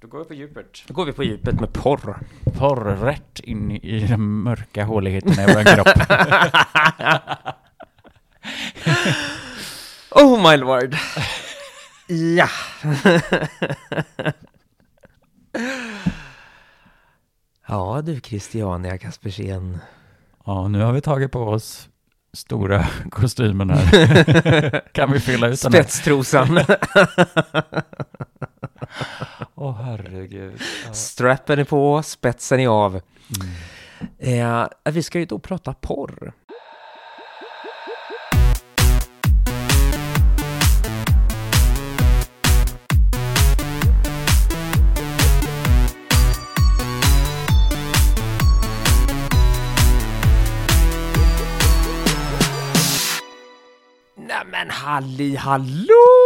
Då går vi på djupet. Då går vi på djupet med porr. Porr rätt in i de mörka håligheterna i vår kropp. Oh my lord. ja. ja du Christiania Kaspersen. Ja, nu har vi tagit på oss stora kostymen här. kan vi fylla ut den här? Spetstrosan. Åh herregud. Ja. Strappen är på, spetsen är av. Mm. Eh, vi ska ju då prata porr. Nämen halli hallå!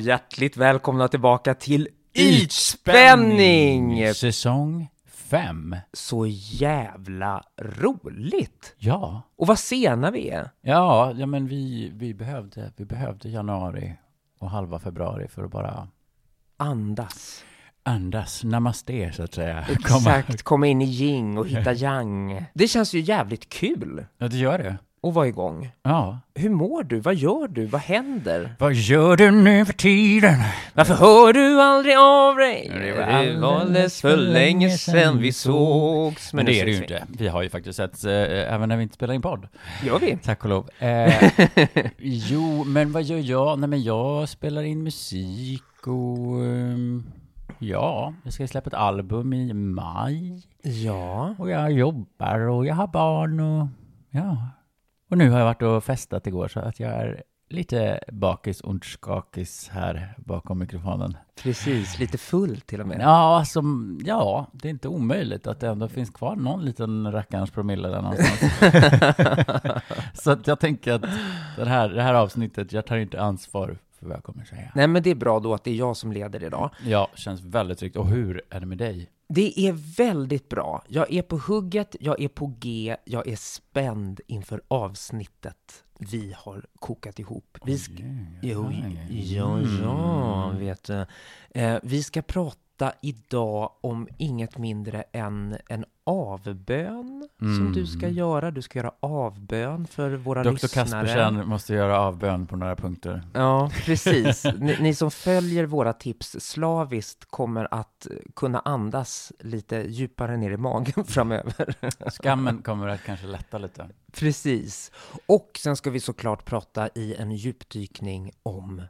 Hjärtligt välkomna tillbaka till Ytspänning! Säsong fem. Så jävla roligt! Ja. Och vad sena vi är. Ja, ja men vi, vi, behövde, vi behövde januari och halva februari för att bara Andas. andas. Namaste, så att säga. Exakt, komma in i yin och hitta yang. Det känns ju jävligt kul Ja, det gör det. Att vara igång. Ja. Hur mår du? Vad gör du? Vad händer? Vad gör du nu för tiden? Varför hör du aldrig av dig? Det var alldeles för länge sedan vi sågs. Men det är det ju inte. Vi har ju faktiskt sett, eh, även när vi inte spelar in podd. Gör vi? Tack och lov. Eh, jo, men vad gör jag? Nej, men jag spelar in musik och... ehm, ja, jag ska släppa ett album i maj. Ja. Och jag jobbar och jag har barn och... Ja. Och nu har jag varit och festat igår så att jag är lite bakis och skakis här bakom mikrofonen. Precis, lite full till och med. Ja, alltså, ja, det är inte omöjligt att det ändå finns kvar någon liten rackarns promille där någonstans. så att jag tänker att det här, det här avsnittet, jag tar inte ansvar för vad jag kommer säga. Nej, men det är bra då att det är jag som leder idag. Ja, känns väldigt tryggt. Och hur är det med dig? Det är väldigt bra. Jag är på hugget, jag är på G, jag är spänd inför avsnittet vi har kokat ihop. Vi ska... Jo, ja, ja, vet du. Eh, vi ska prata idag om inget mindre än en avbön som du ska göra. Du ska göra avbön för våra Dr. lyssnare. Kaspersen måste göra avbön på några punkter. Ja, precis. Ni, ni som följer våra tips slaviskt kommer att kunna andas lite djupare ner i magen framöver. Skammen kommer att kanske lätta lite. Precis. Och sen ska vi såklart prata i en djupdykning om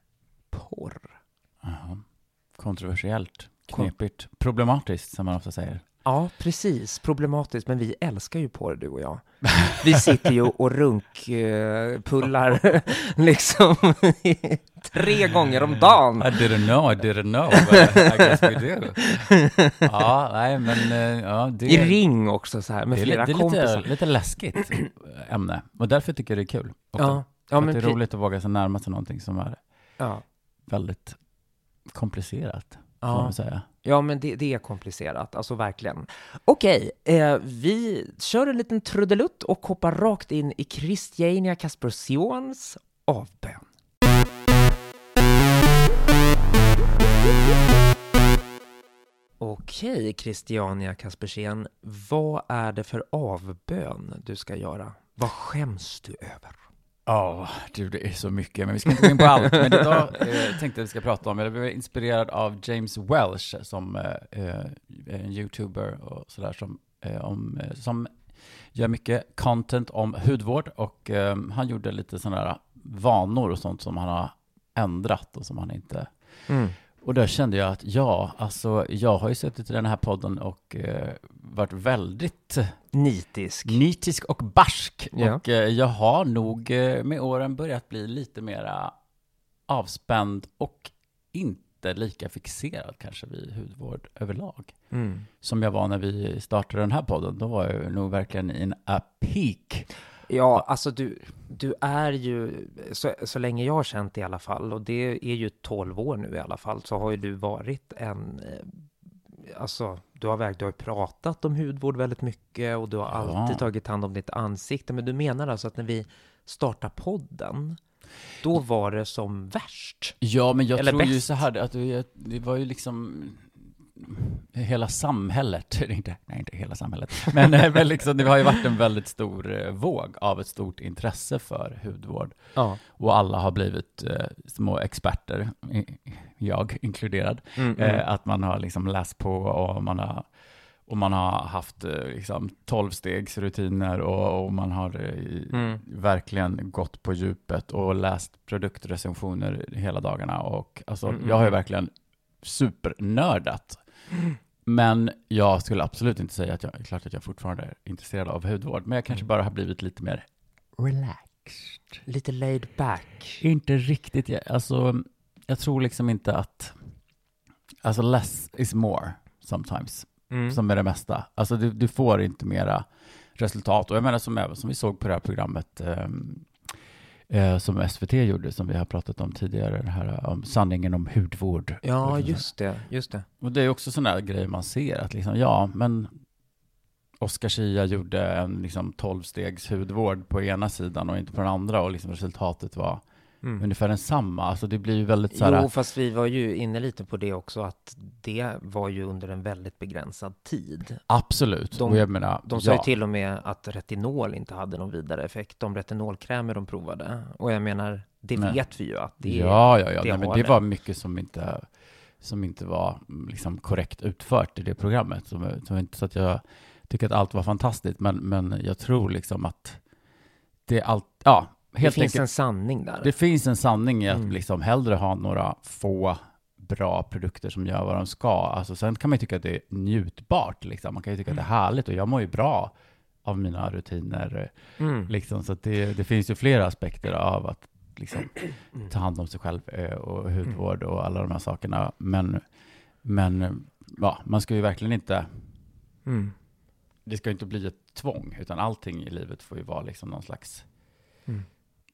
porr. Jaha. Kontroversiellt, knepigt, problematiskt som man ofta säger. Ja, precis. Problematiskt, men vi älskar ju porr, du och jag. Vi sitter ju och runkpullar liksom tre gånger om dagen. I didn't know, I didn't know, but I guess we do. Ja, nej men, eh, ja, det, I ring också så här med är, flera det är kompisar. lite, lite läskigt ämne. Och därför tycker jag det är kul. också. Ja, ja men det är roligt att våga sig närma sig någonting som är ja. väldigt komplicerat, får man Ja. säga. Ja, men det, det är komplicerat, alltså verkligen. Okej, eh, vi kör en liten trudelutt och hoppar rakt in i Christiania Kaspersions avbön. Okej, Christiania Kaspersen, vad är det för avbön du ska göra? Vad skäms du över? Ja, du det är så mycket, men vi ska inte gå in på allt. Men idag eh, tänkte jag vi ska prata om, jag blev inspirerad av James Welsh som eh, eh, är en YouTuber och sådär som, eh, om, eh, som gör mycket content om hudvård och eh, han gjorde lite sådana där vanor och sånt som han har ändrat och som han inte Mm och där kände jag att ja, alltså jag har ju suttit i den här podden och eh, varit väldigt Nitisk. nitisk och barsk. Ja. Och eh, jag har nog eh, med åren börjat bli lite mera avspänd och inte lika fixerad kanske vid hudvård överlag. Mm. Som jag var när vi startade den här podden. Då var jag nog verkligen in a peak. Ja, alltså du, du är ju, så, så länge jag har känt det i alla fall, och det är ju 12 år nu i alla fall, så har ju du varit en, eh, alltså du har du har ju pratat om hudvård väldigt mycket och du har Ja. alltid tagit hand om ditt ansikte, men du menar alltså att när vi startar podden Då var det som värst. Ja, men jag Eller tror ju bäst. så här att det var ju liksom hela samhället, inte, nej inte hela samhället, men, eh, men liksom, det har ju varit en väldigt stor eh, våg av ett stort intresse för hudvård. Ja. Och alla har blivit eh, små experter, jag inkluderad. Mm, mm. Eh, att man har liksom läst på och man har, och man har haft eh, liksom tolvstegsrutiner och, och man har eh, i- Mm. verkligen gått på djupet och läst produktrecensioner hela dagarna. Och alltså, Mm, jag har ju mm. verkligen supernördat. Men jag skulle absolut inte säga att jag, klart att jag fortfarande är intresserad av hudvård, men jag kanske Mm. bara har blivit lite mer relaxed. Lite laid back. Inte riktigt, jag- alltså, jag tror liksom inte att, alltså less is more sometimes, Mm. som är det mesta. Alltså du, du får inte mera resultat. Och jag menar som, även- som vi såg på det här programmet ehm, eh, som SVT gjorde, som vi har pratat om tidigare, det här eh, om sanningen om hudvård. Ja, just det, just det. Och det är också sådana här grejer man ser, att liksom, ja, men Oscar Schia gjorde en liksom 12-stegs hudvård på ena sidan och inte på den andra och liksom resultatet var Mm. ungefär densamma. Alltså det blir ju väldigt så här, Jo, fast vi var ju inne lite på det också, att det var ju under en väldigt begränsad tid. absolut. De- och jag menar, De sa ja, ju till och med att retinol inte hade någon vidare effekt, de retinolkrämer de provade. Och jag menar, det Nej. vet vi ju att det ja, ja, ja. det Nej, men det. var mycket som inte, som inte var mm, liksom korrekt utfört i det programmet. Som, som inte så att jag tycker att allt var fantastiskt, men, men jag tror liksom att det är allt, ja, det helt finns enkelt. en sanning där. Det finns en sanning i att Mm. liksom hellre ha några få bra produkter som gör vad de ska. Alltså, sen kan man ju tycka att det är njutbart. Liksom. Man kan ju tycka att det är härligt och jag mår ju bra av mina rutiner. Mm. Liksom. Så det, det finns ju flera aspekter av att liksom, ta hand om sig själv eh, och hudvård och alla de här sakerna. Men, men ja, man ska ju verkligen inte, Mm. det ska ju inte bli ett tvång, utan allting i livet får ju vara liksom någon slags Mm.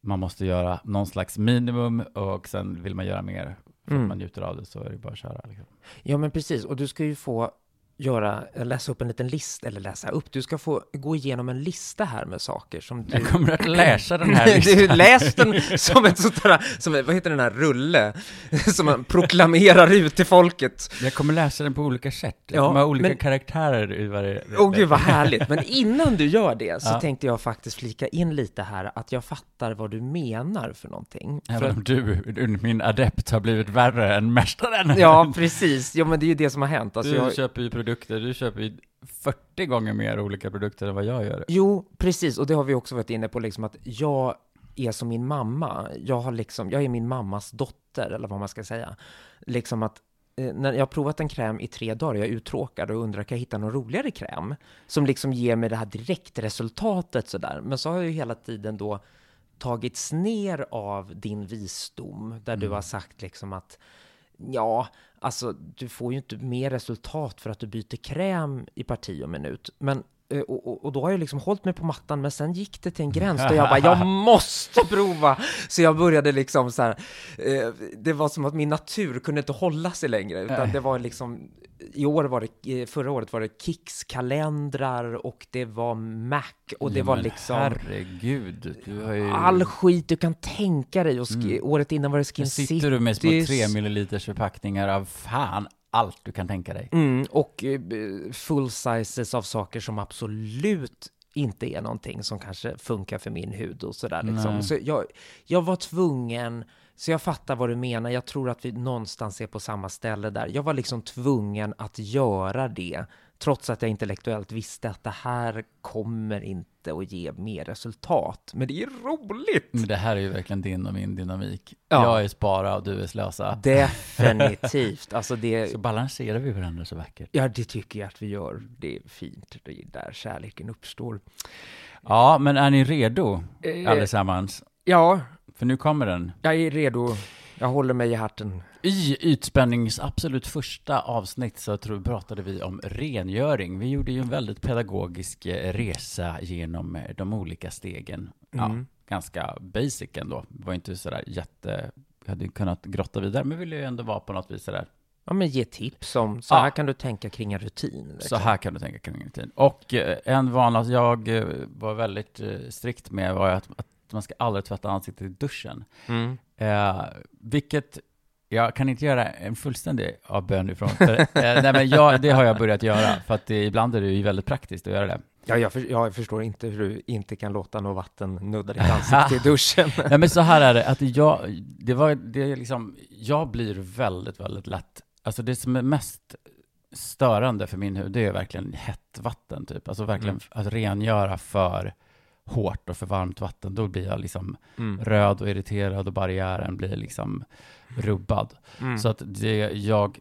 Man måste göra någon slags minimum och sen vill man göra mer för Mm. att man njuter av det så är det bara att köra. Liksom. Ja, men precis. Och du ska ju få göra, läsa upp en liten lista, eller läsa upp, du ska få gå igenom en lista här med saker som du... Jag kommer att läsa den här du listan. läs den som ett sånt där, som, vad heter den här rulle, som man proklamerar ut till folket. Jag kommer läsa den på olika sätt. Jag Ja, kommer ha olika men- karaktärer i varje... Åh gud vad härligt, men innan du gör det så Ja. tänkte jag faktiskt flika in lite här att jag fattar vad du menar för någonting. För Även att, om du, min adept, har blivit värre än mästaren. ja, precis. Ja, men det är ju det som har hänt. Alltså, du jag, köper ju produkter, du köper ju 40 gånger mer olika produkter än vad jag gör. Jo, precis, och det har vi också varit inne på, liksom att jag är som min mamma. Jag, har liksom, jag är min mammas dotter, eller vad man ska säga. Liksom att eh, när jag har provat en kräm i tre dagar, jag är uttråkad och undrar, kan jag hitta någon roligare kräm? Som liksom ger mig det här direktresultatet sådär. Men så har jag ju hela tiden då tagits ner av din visdom, där du har sagt liksom att Ja, alltså du får ju inte mer resultat för att du byter kräm i parti och minut. Men, och, och, och då har jag liksom hållit mig på mattan, men sen gick det till en gräns där jag bara, jag måste prova! Så jag började liksom så här, eh, det var som att min natur kunde inte hålla sig längre, utan Nej. det var liksom, i år var det, eh, förra året var det Kicks kalendrar och det var Mac och det Ja, var liksom Herregud, ju... all skit du kan tänka dig och sk- året innan var det Skin Här sitter du med små Cities. 3 milliliters förpackningar av fan allt du kan tänka dig. Mm, och eh, full sizes av saker som absolut inte är någonting som kanske funkar för min hud och sådär liksom. Så jag, jag var tvungen, så jag fattar vad du menar, jag tror att vi någonstans är på samma ställe där. Jag var liksom tvungen att göra det, trots att jag intellektuellt visste att det här kommer inte att ge mer resultat. Men det är roligt! Men det här är ju verkligen din och min dynamik. Ja. Jag är spara och du är slösa. Definitivt, alltså det... Så balanserar vi varandra så vackert. Ja, det tycker jag att vi gör. Det är fint. Det är där kärleken uppstår. Ja, men är ni redo Eh, allesammans? Ja, För nu kommer den. jag är redo. Jag håller mig i hatten. I Ytspännings absolut första avsnitt så tror, pratade vi om rengöring. Vi gjorde ju en väldigt pedagogisk eh, resa genom eh, de olika stegen. Ja, Mm. ganska basic ändå. Det var inte sådär jätte... Vi hade kunnat grotta vidare, men ville ju ändå vara på något vis sådär. Ja, men ge tips om, så Ja. här kan du tänka kring en rutin. Så liksom. här kan du tänka kring rutin. Och eh, en vana jag var väldigt strikt med var att, att att man ska aldrig tvätta ansiktet i duschen. Mm. Eh, vilket jag kan inte göra en fullständig avbön ifrån. För, eh, nej, men jag, det har jag börjat göra, för att det, ibland är det ju väldigt praktiskt att göra det. Ja, jag, för, jag förstår inte hur du inte kan låta något vatten nudda ditt ansikte i duschen. Nej, men så här är det, att jag, det var, det är liksom, jag blir väldigt, väldigt lätt, alltså det som är mest störande för min hud, det är verkligen hett vatten, typ. Alltså verkligen Mm. att rengöra för hårt och för varmt vatten, då blir jag liksom Mm. röd och irriterad och barriären blir liksom rubbad. Mm. Så att det, jag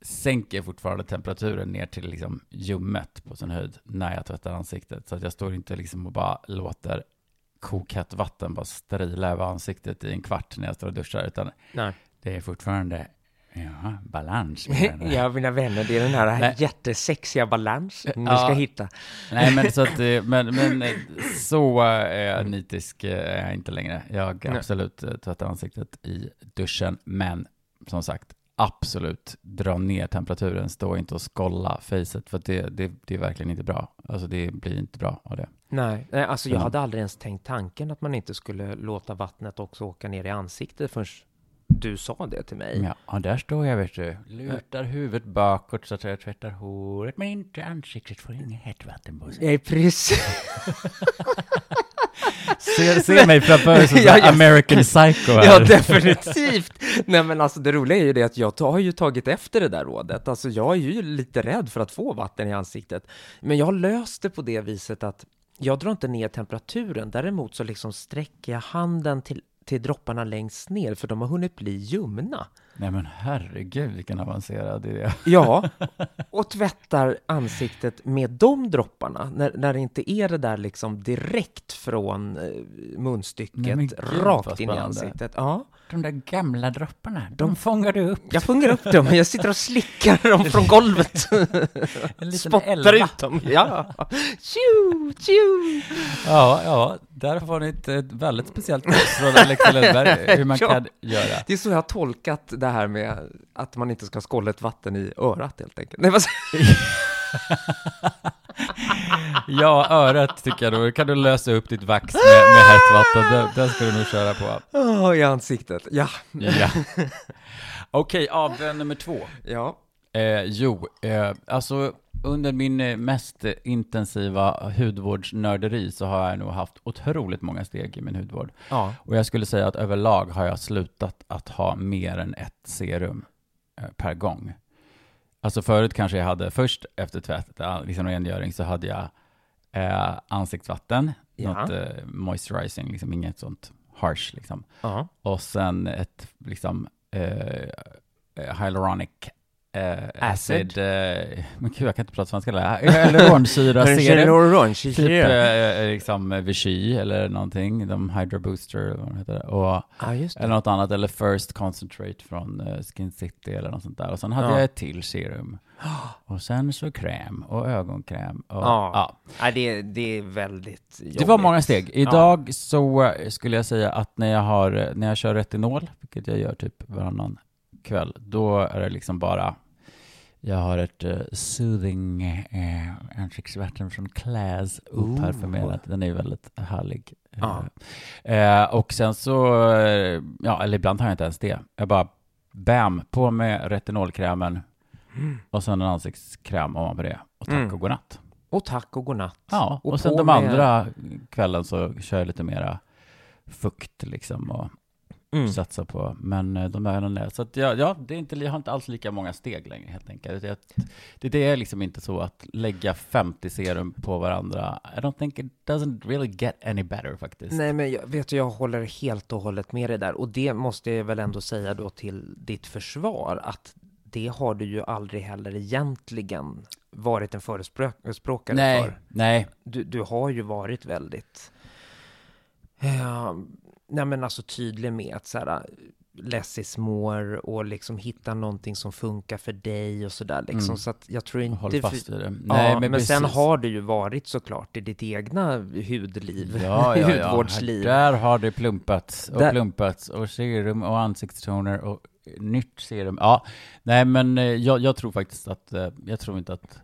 sänker fortfarande temperaturen ner till liksom ljummet på sin höjd när jag tvättar ansiktet. Så att jag står inte liksom och bara låter kokhett vatten bara strila över ansiktet i en kvart när jag står och duschar, utan Nej. det är fortfarande ja, balans. Ja, mina vänner, det är den här Nej. jättesexiga balansen Ja. ska hitta. Nej, men så att, eh, men, men eh, så eh, nitisk är jag inte längre. Jag Nej. absolut tvättar ansiktet i duschen, men som sagt, absolut dra ner temperaturen, stå inte och skolla facet, för det, det, det är verkligen inte bra. Alltså det blir inte bra av det. Nej, nej alltså jag Ja. hade aldrig ens tänkt tanken att man inte skulle låta vattnet också åka ner i ansiktet förrän du sa det till mig. Ja, och där står jag, vet du, lutar huvudet bakåt så att jag tvättar håret, men inte ansiktet, får inget hett vatten på sig. Nej, precis. Se, se mig framför som Ja, ja. American Psycho här. Ja, definitivt. Nej, men alltså det roliga är ju det att jag har ju tagit efter det där rådet. Alltså jag är ju lite rädd för att få vatten i ansiktet. Men jag har löst det på det viset att jag drar inte ner temperaturen. Däremot så liksom sträcker jag handen till, till dropparna längst ner, för de har hunnit bli ljumna. Nej men herregud vilken avancerad idé. Ja, och tvättar ansiktet med de dropparna, när, när det inte är det där liksom direkt från eh, munstycket, Nej, rakt in i ansiktet. Ja. De där gamla dropparna, de fångar du upp. Jag fångar upp dem, jag sitter och slickar dem från golvet. En liten Spottar elva. ut dem. Ja. Tju, tju. Ja, ja, där får ni ett, ett väldigt speciellt tips från Alex Lundberg, hur man Ja. kan göra. Det är så jag har tolkat det här med att man inte ska skålla ett vatten i örat helt enkelt. Nej, vad säger Ja, örat tycker jag då, kan du lösa upp ditt vax med, med hett vatten, det, det ska du nog köra på. Åh, I ansiktet. Ja. Ja. Okej, avbön nummer två. Ja. Eh, jo, eh, alltså under min eh, mest intensiva hudvårdsnörderi så har jag nog haft otroligt många steg i min hudvård. Ja. Och jag skulle säga att överlag har jag slutat att ha mer än ett serum eh, per gång. Alltså förut kanske jag hade, först efter tvätt, eh, liksom rengöring, så hade jag eh, ansiktsvatten, Ja. något eh, moisturizing, liksom inget sånt harsh liksom. Ja. Och sen ett liksom eh, eh, hyaluronic eh, Acid. acid, eh, men gud jag kan inte prata svenska eller hyaluronsyra serum. orange. Typ eh, liksom Vichy eller någonting, de Hydra Booster eller vad de heter. Och, Ja, just eller något annat, eller First Concentrate från eh, Skin City eller något sånt där. Och sen hade Ja. jag ett till serum. Och sen så kräm och ögonkräm. Och, Ja. ja. Nej, det, det är väldigt Det var jobbigt. många steg. Idag så eh, skulle jag säga att när jag, har, eh, när jag kör retinol, vilket jag gör typ varannan kväll, då är det liksom bara jag har ett uh, soothing uh, ansiktsvatten från Claes upparfumerat. Den är väldigt härlig. Ja. Eh, och sen så, eh, ja, eller ibland har jag inte ens det. Jag bara, bam, på med retinolkrämen och sen en ansiktskräm ovanpå det. Och tack Mm. och godnatt. Och tack och godnatt. Ja, och, Och sen de med- andra kvällen så kör jag lite mera fukt liksom och Mm. satsa på. Men eh, de är ändå ner. Så att ja, ja det är inte, jag har inte alls lika många steg längre helt enkelt. Det, det, det är liksom inte så att lägga 50 serum på varandra. I don't think it doesn't really get any better faktiskt. Nej, men jag, vet du, jag håller helt och hållet med dig där. Och det måste jag väl ändå säga då till ditt försvar, att det har du ju aldrig heller egentligen varit en förespråkare nej, för. nej. Du, du har ju varit väldigt, ja, nej men alltså tydlig med att så här, less is more och liksom hitta någonting som funkar för dig och sådär liksom. Mm. Så att jag tror inte... för- fast vid det. Ja, Nej, men, men, sen har du ju varit såklart i ditt egna hudliv, Ja, ja, ja. hudvårdsliv. Där har det plumpats och Där- plumpats och serum och ansiktstoner och nytt serum. Ja, nej men eh, jag, jag tror faktiskt att, eh, jag tror inte att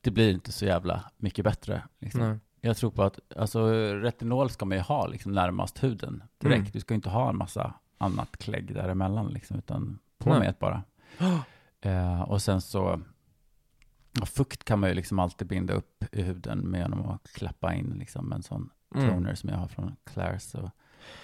det blir inte så jävla mycket bättre. Liksom. Jag tror på att, alltså retinol ska man ju ha liksom närmast huden direkt. Mm. Du ska inte ha en massa annat klägg däremellan liksom, utan på Nej. med ett bara. Eh, och sen så, ja, fukt kan man ju liksom alltid binda upp i huden med genom att klappa in liksom en sån Mm. toner som jag har från Claire. Så. Men jag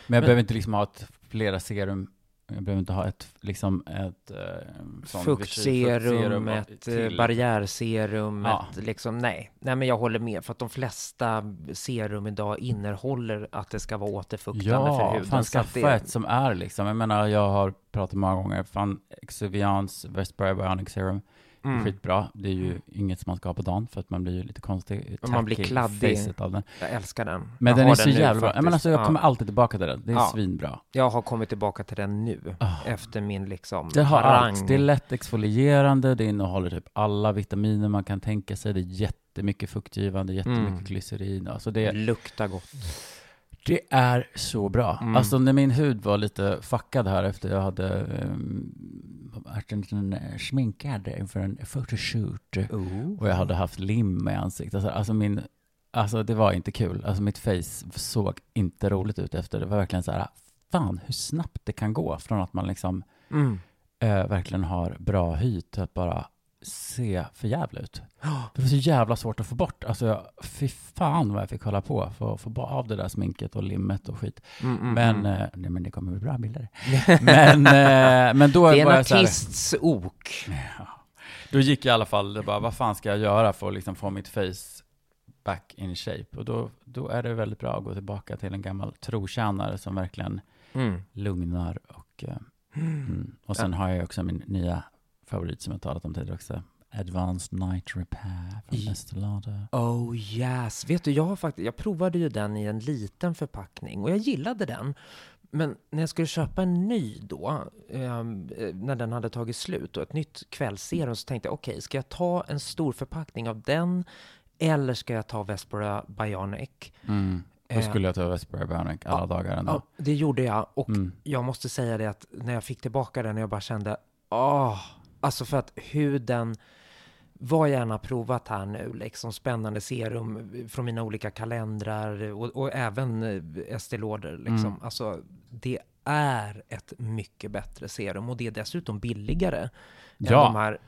Men- behöver inte liksom ha ett flera serum, jag behöver inte ha ett, liksom ett eh, Fuktserum, ett till. eh, barriärserum, Ja. ett liksom, nej. Nej, men jag håller med, för att de flesta serum idag innehåller att det ska vara återfuktande för Ja, huden. fan så att skaffa ett som är liksom, jag menar jag har pratat många gånger, fan Exuvians Vespera Bionic Serum, Mm. skitbra. Det är ju inget som man ska ha på dagen för att man blir ju lite konstig, man blir kladdig. av den. Jag älskar den. Men jag den är så nu jävla bra. Menar, alltså, jag Ja. kommer alltid tillbaka till den, det är Ja. svinbra. Jag har kommit tillbaka till den nu, Ah. efter min liksom Det har harang. allt. Det är lätt exfolierande, det innehåller typ alla vitaminer man kan tänka sig, det är jättemycket fuktgivande, jättemycket Mm. glycerin. Alltså det, luktar gott. Det är så bra. Mm. Alltså när min hud var lite fuckad här efter jag hade um, varit en liten eh, sminkad inför en photoshoot Oh. och jag hade haft lim i ansiktet. Alltså, alltså min, alltså det var inte kul. Alltså mitt face såg inte roligt ut efter. Det var verkligen så här, fan hur snabbt det kan gå från att man liksom Mm. eh, verkligen har bra hy till att bara se för jävla ut. Det var så jävla svårt att få bort. Alltså, jag, fy fan vad jag fick hålla på för att få av det där sminket och limmet och skit. Mm, mm, Men, mm. eh, nej, men det kommer bli bra bilder. men, eh, men då det är var en så här, artists ok. ja. Då gick jag i alla fall, bara, vad fan ska jag göra för att liksom få mitt face back in shape? Och då, då är det väldigt bra att gå tillbaka till en gammal trotjänare som verkligen Mm. lugnar och eh, Mm. Och sen har jag också min nya favorit som jag talat om tidigare också. Advanced Night Repair från I- Estée Lauder. Oh yes. Vet du, jag har faktiskt, jag provade ju den i en liten förpackning och jag gillade den. Men när jag skulle köpa en ny då, ehm, eh, när den hade tagit slut och ett nytt kvällsserum så tänkte jag okej, ska jag ta en stor förpackning av den eller ska jag ta Vespera Bionic? Mm. Då Eh, skulle jag ta Vesper Bionic alla ja, dagar ändå. Ja, det gjorde jag och Mm. jag måste säga det att när jag fick tillbaka den, jag bara kände, åh, alltså för att huden, än har provat här nu, liksom spännande serum från mina olika kalendrar och, och även eh, Estée Lauder, liksom. Mm. Alltså, det är ett mycket bättre serum och det är dessutom billigare än de Ja, här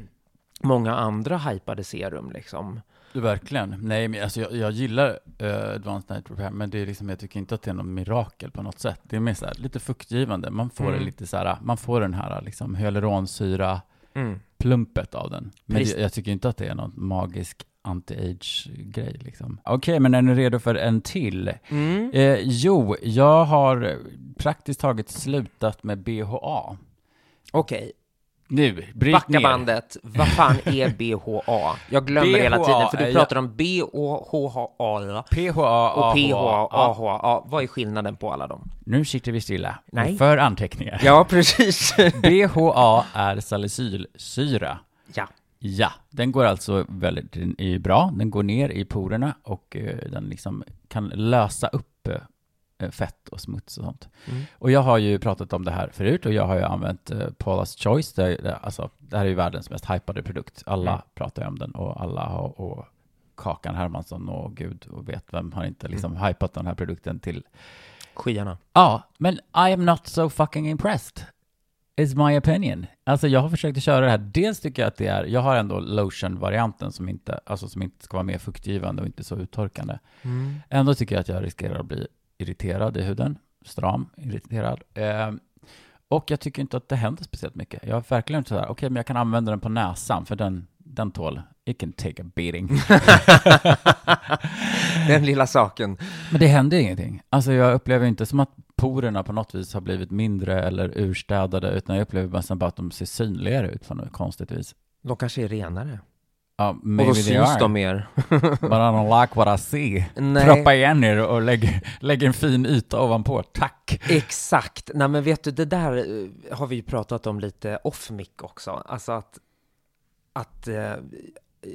många andra hypade serum, liksom. Verkligen. Nej, men alltså jag, jag gillar uh, Advanced Night Repair, men det är liksom, jag tycker inte att det är något mirakel på något sätt. Det är mer så här, lite fuktgivande. Man får Mm. lite så här, man får den här liksom hyaluronsyra Mm. plumpet av den. Men det, jag tycker inte att det är någon magisk anti-age-grej liksom. Okej, men är ni redo för en till? Mm. Eh, jo, jag har praktiskt taget slutat med BHA. Okej, Nu, bryt Backa ner. bandet. Vad fan är BHA? Jag glömmer hela BHA tiden, för du pratar om BOHHA PHA, och PHA, AHA. Vad är skillnaden på alla dem? Nu sitter vi stilla. Nej. För anteckningar. Ja, precis. BHA är salicylsyra. ja. Ja, den går alltså väldigt, den är bra, den går ner i porerna och eh, den liksom kan lösa upp eh, fett och smuts och sånt. Mm. Och jag har ju pratat om det här förut och jag har ju använt eh, Paula's Choice, det, det, alltså, det här är ju världens mest hypade produkt. Alla Mm. pratar ju om den och alla har, och Kakan Hermansson och gud och vet vem har inte liksom Mm. hypat den här produkten till Skyarna. Ja, men I am not so fucking impressed. Is my opinion. Alltså jag har försökt att köra det här. Dels tycker jag att det är, jag har ändå lotion-varianten som inte, alltså som inte ska vara mer fuktgivande och inte så uttorkande. Mm. Ändå tycker jag att jag riskerar att bli irriterad i huden. Stram, irriterad. Eh, och jag tycker inte att det händer speciellt mycket. Jag har verkligen inte sådär, okej men jag kan använda den på näsan för den, den tål, it can take a beating. Den lilla saken. Men det händer ingenting. Alltså jag upplever inte som att porerna på något vis har blivit mindre eller urstädade, utan jag upplever nästan bara att de ser synligare ut på något konstigt vis. De kanske är renare. Ja, Och då syns de mer. But I don't like what I see. Nej. Proppa igen er och lägg, lägg en fin yta ovanpå. Tack! Exakt. Nej, men vet du, det där eh, har vi ju pratat om lite off mic också. Alltså att, att eh,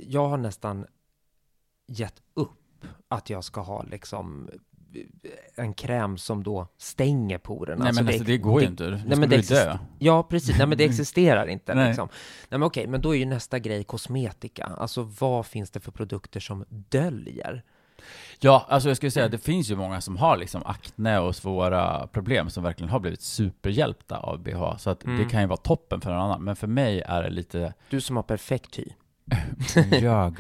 jag har nästan gett upp att jag ska ha liksom en kräm som då stänger porerna. Nej men alltså det går ju inte. Du skulle men det dö. Ja, precis. Nej, men det existerar inte. Nej. Liksom. Nej, men okej, men då är ju nästa grej kosmetika. Alltså vad finns det för produkter som döljer? Ja, alltså jag skulle säga att det finns ju många som har liksom akne och svåra problem som verkligen har blivit superhjälpta av BH. Så att Mm. det kan ju vara toppen för en annan. Men för mig är det lite Du som har perfekt hy. jag.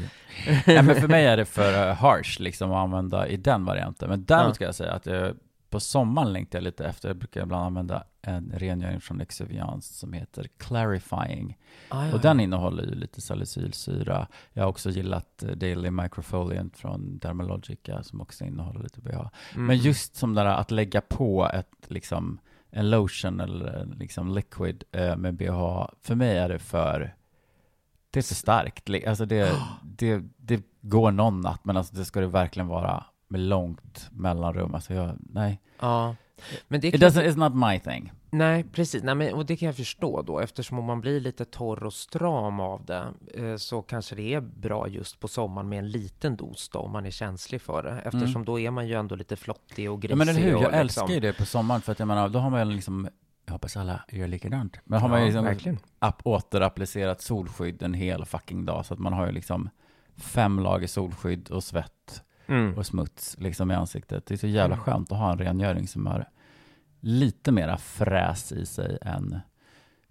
Nej, men för mig är det för eh, harsh liksom att använda i den varianten. Men däremot ska jag säga att jag, på sommaren längtar jag lite efter, jag brukar ibland använda en rengöring från Exuviance som heter Clarifying. Ah, ja, Och den innehåller ju lite salicylsyra. Jag har också gillat eh, Daily Microfoliant från Dermalogica som också innehåller lite BH. Mm. Men just som det där att lägga på ett, liksom, en lotion eller en, liksom liquid eh, med BH, för mig är det för, det är för starkt. Alltså det, det, det går någon natt, men alltså det ska det verkligen vara med långt mellanrum. Alltså jag, nej. Ja. Men det It kan, doesn't, it's not my thing. nej, precis. Nej, men, och det kan jag förstå då, eftersom om man blir lite torr och stram av det, eh, så kanske det är bra just på sommaren med en liten dos då, om man är känslig för det. Eftersom då är man ju ändå lite flottig och grisig. Mm. Ja men eller hur, och jag liksom, älskar ju det på sommaren för att jag menar, då har man ju liksom, jag hoppas alla gör likadant, men har man ju Ja, liksom verkligen. app, återapplicerat solskydd en hel fucking dag, så att man har ju liksom fem lager solskydd och svett Mm. och smuts liksom i ansiktet. Det är så jävla Mm. skönt att ha en rengöring som har lite mera fräs i sig än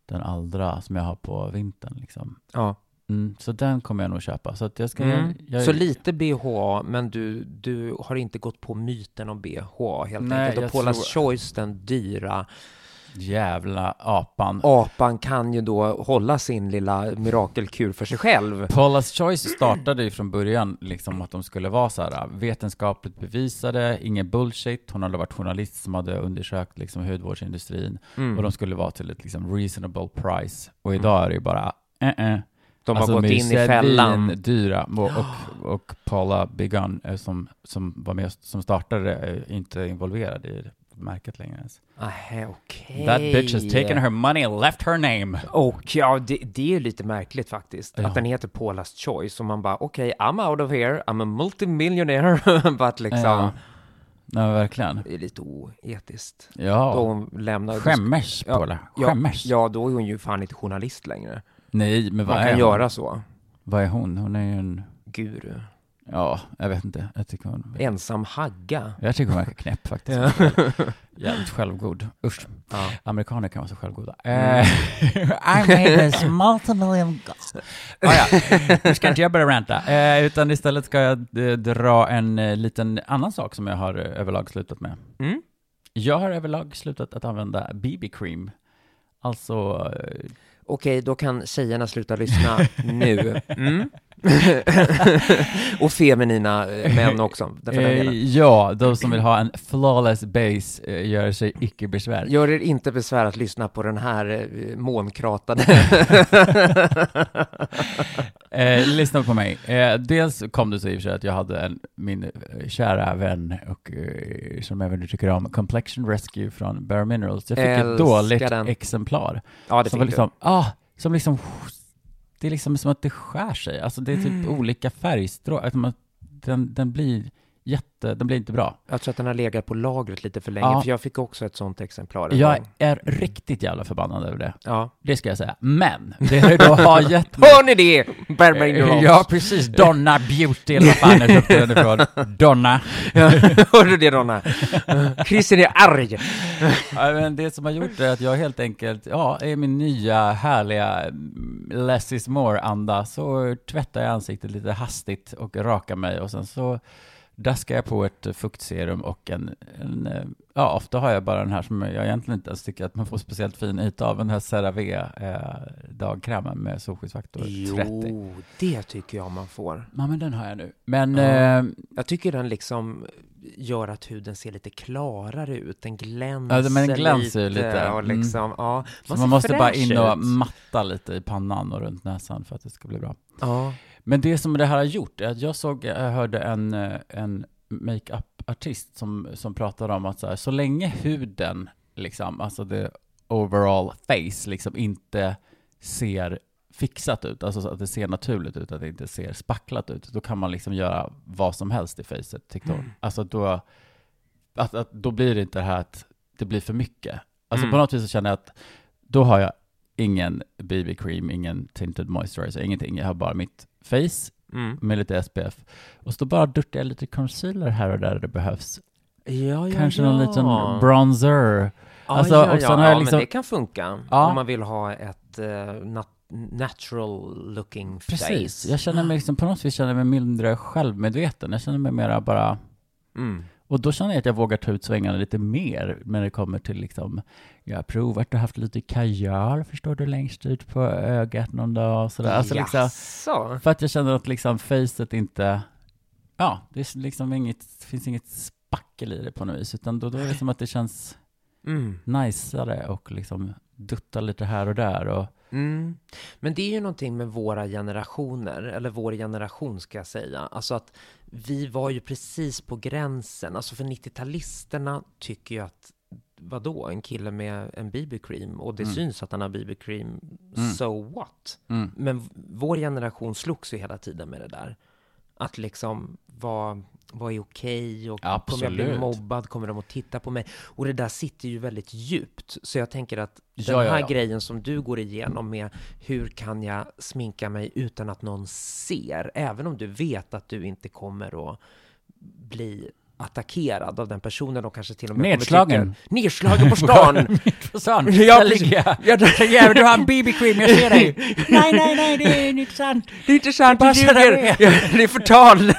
den andra som jag har på vintern liksom. Ja. Mm, så den kommer jag nog köpa. Så att jag ska... Mm. Jag, Så lite BHA, men du, du har inte gått på myten om BHA helt Nej, enkelt. Och Paula's tror- Choice, den dyra Jävla apan. apan, kan ju då hålla sin lilla mirakelkur för sig själv. Paula's Choice startade ju från början liksom att de skulle vara så här vetenskapligt bevisade, ingen bullshit. Hon hade varit journalist som hade undersökt liksom hudvårdsindustrin Mm. och de skulle vara till ett liksom reasonable price. Och idag är det ju bara eh eh. De Alltså, har gått de är in i fällan. svindyra. Och, och, och Paula Begun som, som var med, som startade är inte involverad i märket längre ens. Nähä, okej. That bitch has taken her money and left her name. Och ja, det, det är ju lite märkligt faktiskt. Ja. Att den heter Paula's Choice och man bara okej, I'm out of here, I'm a multimillionaire. But liksom, Ja. Ja, verkligen. det är lite oetiskt. Då Ja. hon lämnar... Skämmes, Ja, Paula. ja, Skämmes. Ja, då är hon ju fan inte journalist längre. Nej, men vad Man är kan hon? göra så. Vad är hon? Hon är ju en... Guru. Ja, jag vet inte. Jag tycker hon... Ensam hagga. Jag tycker hon verkar knäpp faktiskt. Jävligt självgod. Usch. Ja. Amerikaner kan vara så självgoda. Mm. Eh, I made this multimillion... Ah, ja. Nu ska inte jag börja ranta. Eh, utan istället ska jag eh, dra en eh, liten annan sak som jag har överlag slutat med. Mm. Jag har överlag slutat att använda BB-cream. Alltså... Okej, då kan tjejerna sluta lyssna nu. Mm. och feminina eh, män också, Eh, ja, de som vill ha en flawless base eh, gör sig icke besvär. Gör er inte besvär att lyssna på den här månkratade. Eh, lyssna på mig. Eh, dels kom det så i och för sig att jag hade en, min kära vän och eh, som även du tycker om, Complexion Rescue från Bare Minerals. Jag fick Älskar ett dåligt den. exemplar. ja, det som fick var du. liksom, ah, som liksom, det är liksom som att det skär sig. Alltså det är typ Mm. olika färgstråk. Att man- Den, den blir jätte, den blir inte bra. Jag tror att den har legat på lagret lite för länge, Ja. för jag fick också ett sånt exemplar Jag gång. är riktigt jävla förbannad över det. Ja. Det ska jag säga. Men, det har ju då har gett mig Hör ni det? Barbara Minerals. Ja, precis. Donna Beauty, eller vad fan jag köpte den ifrån. Donna. Hör du det Donna? Christer är arg. Ja, men det som har gjort det är att jag helt enkelt, ja, i min nya härliga mm, less is more-anda så tvättar jag ansiktet lite hastigt och rakar mig och sen så daskar jag på ett fuktserum och en, en eh, ja, ofta har jag bara den här som jag egentligen inte ens tycker att man får speciellt fin yta av, den här CeraVe eh, dagkrämen med solskyddsfaktor 30. Jo, det tycker jag man får. Ja, men den har jag nu. Men Ja. eh, Jag tycker den liksom gör att huden ser lite klarare ut. Den glänser, Ja, men den glänser ju lite. och Mm. liksom, ja. Så ser man måste bara in och matta lite i pannan och runt näsan för att det ska bli bra. Ja. Men det som det här har gjort är att jag såg, jag hörde en, eh, en makeup-artist som, som pratade om att så, här, så länge huden, liksom, alltså det overall face, liksom inte ser fixat ut, alltså så att det ser naturligt ut, att det inte ser spacklat ut, då kan man liksom göra vad som helst i facet, tyckte hon. Mm. Alltså då, att, att då blir det inte det här att det blir för mycket. Alltså Mm. på något vis så känner jag att då har jag ingen BB-cream, ingen tinted moisturizer, ingenting. Jag har bara mitt face Mm. med lite SPF. Och så bara duttar jag lite concealer här och där det behövs. Ja, ja, Kanske ja. någon liten bronzer. Ja, Alltså, ja, ja, ja, liksom- men det kan funka. Ja. Om man vill ha ett eh, nat- natural looking Precis. face. Jag känner mig liksom, på något vis känner mig mindre självmedveten. Jag känner mig mera bara Mm. Och då känner jag att jag vågar ta ut svängarna lite mer när det kommer till liksom, jag har provat och haft lite kajal, förstår du, längst ut på ögat någon dag och sådär. Alltså liksom, för att jag känner att liksom facet inte, ja, det är liksom inget, finns inget spackel i det på något vis, utan då, då är det som att det känns Mm. najsare och liksom dutta lite här och där och Mm. Men det är ju någonting med våra generationer, eller vår generation ska jag säga. Alltså att vi var ju precis på gränsen. Alltså för 90-talisterna tycker ju att vadå, en kille med en BB-cream och det Mm. syns att han har BB-cream, Mm. so what? mm, Men vår generation slogs ju hela tiden med det där. Att liksom, vad, vad är okej och kommer jag bli Absolut. mobbad, kommer de att titta på mig? Och det där sitter ju väldigt djupt. Så jag tänker att den Ja, ja, här ja. grejen som du går igenom med hur kan jag sminka mig utan att någon ser? Även om du vet att du inte kommer att bli attackerad av den personen och kanske till och med Nedslagen. tycka- Nedslagen på stan! Mitt på stan. Ja, ligger jag. Jävlar, du har en BB-cream, jag ser dig. nej, nej, nej, det är inte sant. Det är inte sant, du ljuger! det är förtal!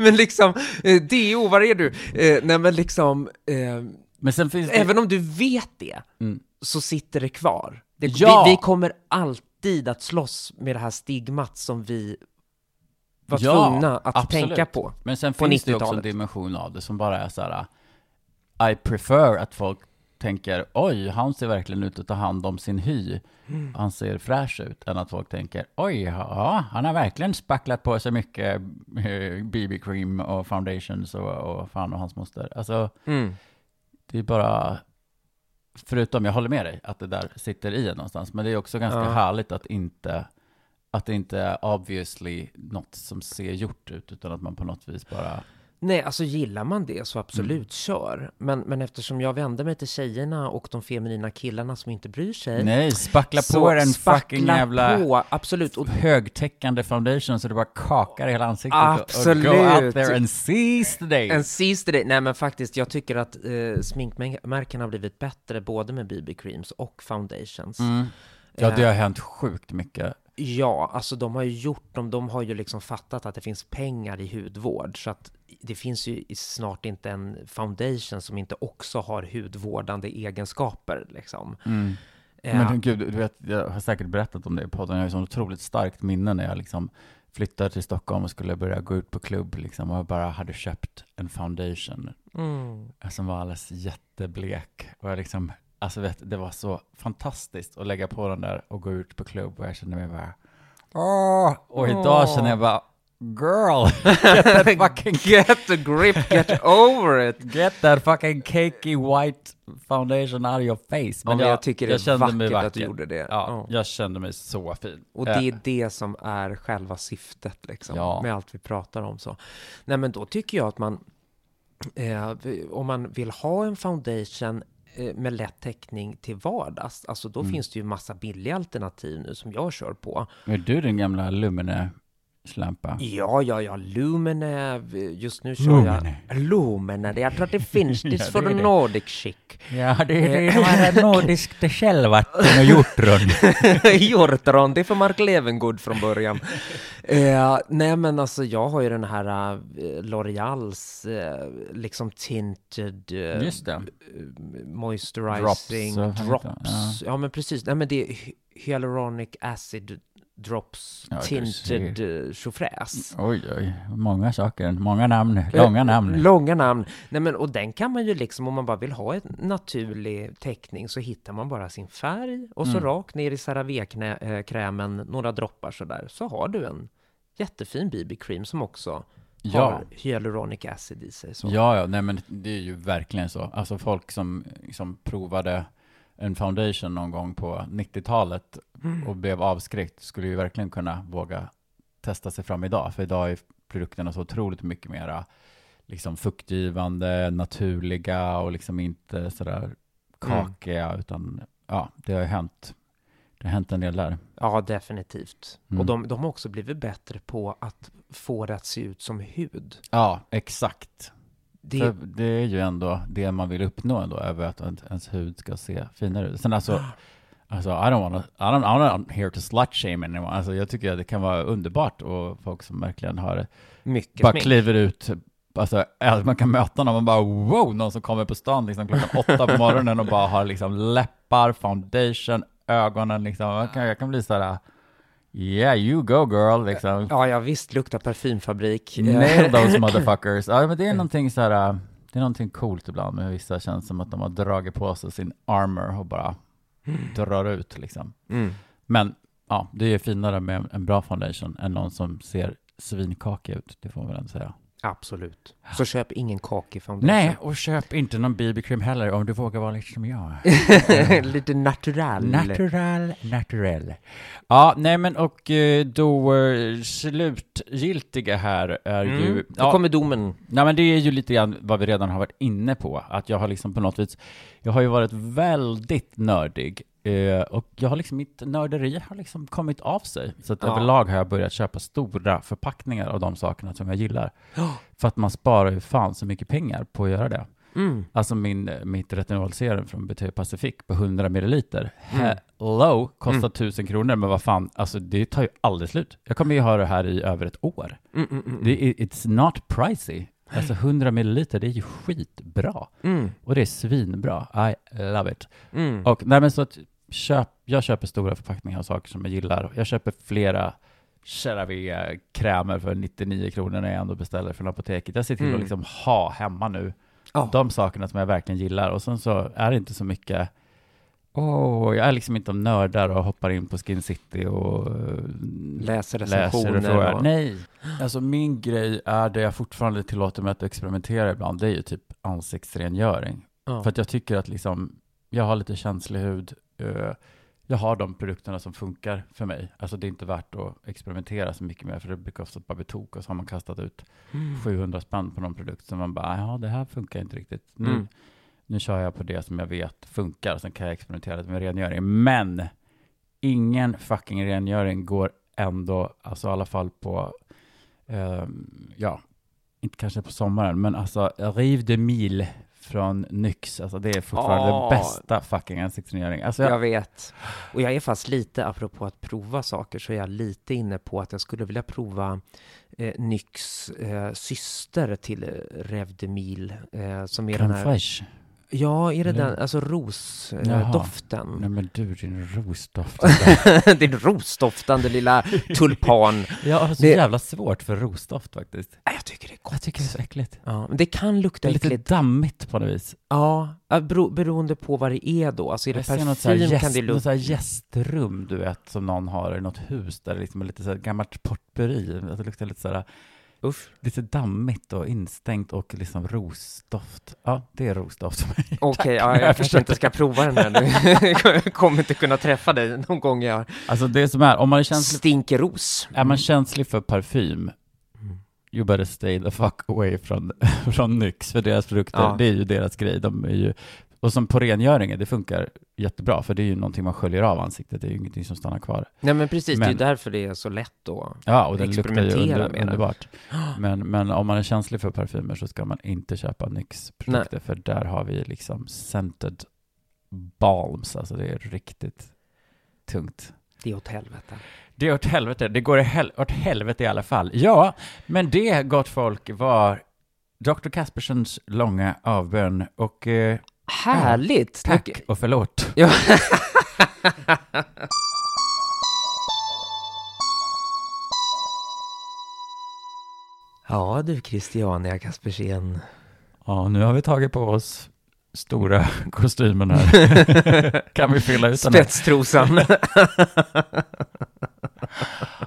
men liksom, eh, DO, var är du? Eh, nej men liksom, eh, Men sen finns det... även om du vet det, Mm. så sitter det kvar. Det, Ja! vi, vi kommer alltid att slåss med det här stigmat som vi var Ja, tvungna att absolut. tänka på. Men sen på finns det också en 90-talet. dimension av det som bara är så här. I prefer att folk tänker, oj, han ser verkligen ut att ta hand om sin hy. Mm. Han ser fräsch ut, än att folk tänker, oj, ja, han har verkligen spacklat på sig mycket eh, BB-cream och foundations och, och fan och hans moster. Alltså, Mm. det är bara, förutom, jag håller med dig, att det där sitter i någonstans, men det är också ganska Ja. härligt att inte, att det inte är obviously något som ser gjort ut, utan att man på något vis bara, Nej, alltså gillar man det så absolut, Mm. kör. Men, men eftersom jag vänder mig till tjejerna och de feminina killarna som inte bryr sig. nej, spackla på en spackla fucking jävla på, absolut. Och högtäckande foundation så det bara kakar i hela ansiktet. Absolut. Och go out there and seize the day. En sista day, nej men faktiskt, jag tycker att eh, sminkmärken har blivit bättre både med BB-creams och foundations. Mm. Ja, det har hänt sjukt mycket. Ja, alltså de har ju gjort dem, de har ju liksom fattat att det finns pengar i hudvård, så att det finns ju snart inte en foundation som inte också har hudvårdande egenskaper liksom. Mm. Eh, Men gud, du vet, jag har säkert berättat om det i podden. Jag har ju så otroligt starkt minne när jag liksom flyttade till Stockholm och skulle börja gå ut på klubb liksom, och jag bara hade köpt en foundation mm. som var alldeles jätteblek. Och jag liksom, alltså vet, det var så fantastiskt att lägga på den där och gå ut på klubb och jag kände mig bara, åh! Och idag Åh. känner jag bara, girl, get that fucking, Get a grip, get over it! get that fucking cakey white foundation out of your face. Men jag, tycker det är mig vackert att du gjorde det. Ja, Ja. jag kände mig så fin. Och det är det som är själva syftet liksom, Ja. med allt vi pratar om. så. Nej, men då tycker jag att man, eh, om man vill ha en foundation eh, med lätt täckning till vardags, alltså då Mm. finns det ju massa billiga alternativ nu som jag kör på. Är du den gamla Lumene-slampa? Ja, ja, ja, Lumene, just nu kör Lumene. jag Lumene, jag tror att det finns, det Ja, är för det är det. Nordic chic. Ja, det, det är nordiskt källvatten och hjortron. Hjortron, det är för Mark Levengood från början. eh, nej men alltså jag har ju den här eh, L'Oreals eh, liksom tinted eh, det. moisturizing Drops, drops. det, Ja. men precis, nej men det är hy- hyaluronic acid drops Ja, tinted eh, tjofräs. Oj, oj, många saker, många namn, långa namn. Eh, Långa namn. Nej men och den kan man ju liksom, om man bara vill ha en naturlig täckning så hittar man bara sin färg och så Mm. rakt ner i CeraVe-krämen, några droppar sådär, så har du en jättefin BB-cream som också Ja. har hyaluronic acid i sig. Så. Ja, ja, nej men det är ju verkligen så. Alltså folk som, som provade en foundation någon gång på 90-talet Mm. och blev avskräckt skulle ju verkligen kunna våga testa sig fram idag. För idag är produkterna så otroligt mycket mera liksom fuktgivande, naturliga och liksom inte sådär kakiga, utan ja, det har ju hänt det har hänt en del där. Ja, definitivt. Mm. Och de, de har också blivit bättre på att få det att se ut som hud. Ja, exakt. Det, det är ju ändå det man vill uppnå ändå, över att ens hud ska se finare ut. Sen alltså, alltså I don't wanna, I don't, I'm not here to slut shame anyone. Alltså jag tycker att det kan vara underbart och folk som verkligen har, mycket bara smink. kliver ut, alltså äh, man kan möta någon och bara wow, någon som kommer på stan liksom klockan åtta på morgonen och bara har liksom läppar, foundation, ögonen liksom. Jag kan, jag kan bli sådär, yeah you go girl liksom. Ja, ja, visst luktar parfymfabrik. Nail those motherfuckers. Ja, men det är någonting så här, äh, det är någonting coolt ibland med vissa känns som att de har dragit på sig sin armor och bara drar ut liksom. Mm. Men ja, det är finare med en bra foundation än någon som ser svinkakig ut, det får man väl ändå säga. Absolut. Så köp ingen kakig foundation. Nej, och köp inte någon BB-cream heller om du vågar vara lite som jag. Lite natural. Natural, natural. Ja, nej men och eh, då eh, slutgiltiga här är Mm. ju... Då Ja, kommer domen. Nej men det är ju lite grann vad vi redan har varit inne på, att jag har liksom på något vis, jag har ju varit väldigt nördig, eh, och jag har liksom, mitt nörderi har liksom kommit av sig. Så att Ja. överlag har jag börjat köpa stora förpackningar av de sakerna som jag gillar. För att man sparar ju fan så mycket pengar på att göra det. Mm. Alltså min, mitt retinolserum från BT Pacific på 100 milliliter. Mm. Hello, kostar Mm. 1000 kronor, men vad fan, alltså det tar ju aldrig slut. Jag kommer ju ha det här i över ett år. Mm, mm, mm. Det är, it's not pricey. Alltså 100 milliliter, det är ju skitbra. Mm. Och det är svinbra. I love it. Mm. Och nej men så att köp, jag köper stora förpackningar av saker som jag gillar. Jag köper flera CeraVe-krämer för 99 kronor när jag ändå beställer från apoteket. Jag ser till Mm. att liksom ha hemma nu Ja. de sakerna som jag verkligen gillar. Och sen så är det inte så mycket Åh, jag är liksom inte om nördar och hoppar in på Skin City och eh, Läser läser och recensioner. och- Nej, alltså min grej är det jag fortfarande tillåter mig att experimentera ibland, det är ju typ ansiktsrengöring. Ja. För att jag tycker att liksom, jag har lite känslig hud, eh, jag har de produkterna som funkar för mig. Alltså det är inte värt att experimentera så mycket mer, för det blir kostat bara blir tok och så har man kastat ut Mm. 700 spänn på någon produkt som man bara, ja det här funkar inte riktigt. Nu, Mm. nu kör jag på det som jag vet funkar, sen kan jag experimentera lite med rengöring. Men ingen fucking rengöring går ändå, alltså i alla fall på, ehm, ja, inte kanske på sommaren, men alltså Rive de Mille från Nyx, alltså det är fortfarande Ah. den bästa fucking ansiktsrengöring. Alltså jag, Jag vet. Och jag är fast lite, apropå att prova saker, så är jag lite inne på att jag skulle vilja prova eh, Nyx eh, syster till Revdemil, eh, som är den crème här... fraîche. Ja, är det Eller- den, alltså rosdoften? Nej men du, din rosdoft. Din rosdoftande lilla tulpan. jag har så Det- jävla svårt för rosdoft faktiskt. Jag tycker det är gott. Jag tycker det är så äckligt. Ja, men det kan lukta Det är lite äckligt. dammigt på något vis. Ja, bero, beroende på vad det är då. Alltså är det Jag ser något så här, parfym gäst, kan det något lukta... så här gästrum, du vet, som någon har i något hus där det liksom är lite så här gammalt portburi. Att det luktar lite så här, Usch. lite dammigt och instängt och liksom rosdoft. Ja, det är rosdoft för mig. Okej, ja, jag kanske inte ska prova den här nu. Jag kommer inte kunna träffa dig någon gång jag Alltså det som är, om man är känslig, stinker ros. är man känslig för parfym, you better stay the fuck away från, från Nyx, för deras produkter, Ja. det är ju deras grej. De är ju, och som på rengöringen, det funkar jättebra, för det är ju någonting man sköljer av ansiktet, det är ju ingenting som stannar kvar. Nej men precis, det är ju Men- därför det är så lätt då. Ja, och den luktar ju under, med underbart. Men, men om man är känslig för parfymer så ska man inte köpa NYX-produkter, för där har vi liksom scented balms, alltså det är riktigt tungt. Det är åt helvete. Det är åt helvete, det går hel åt helvete i alla fall. Ja, men det, gott folk, var Dr. Kaspersens långa avbön och eh, Härligt! tack och förlåt. Ja. ja du Christiania Kaspersen. Ja, nu har vi tagit på oss stora kostymen här. kan vi fylla ut den här? Spetstrosan.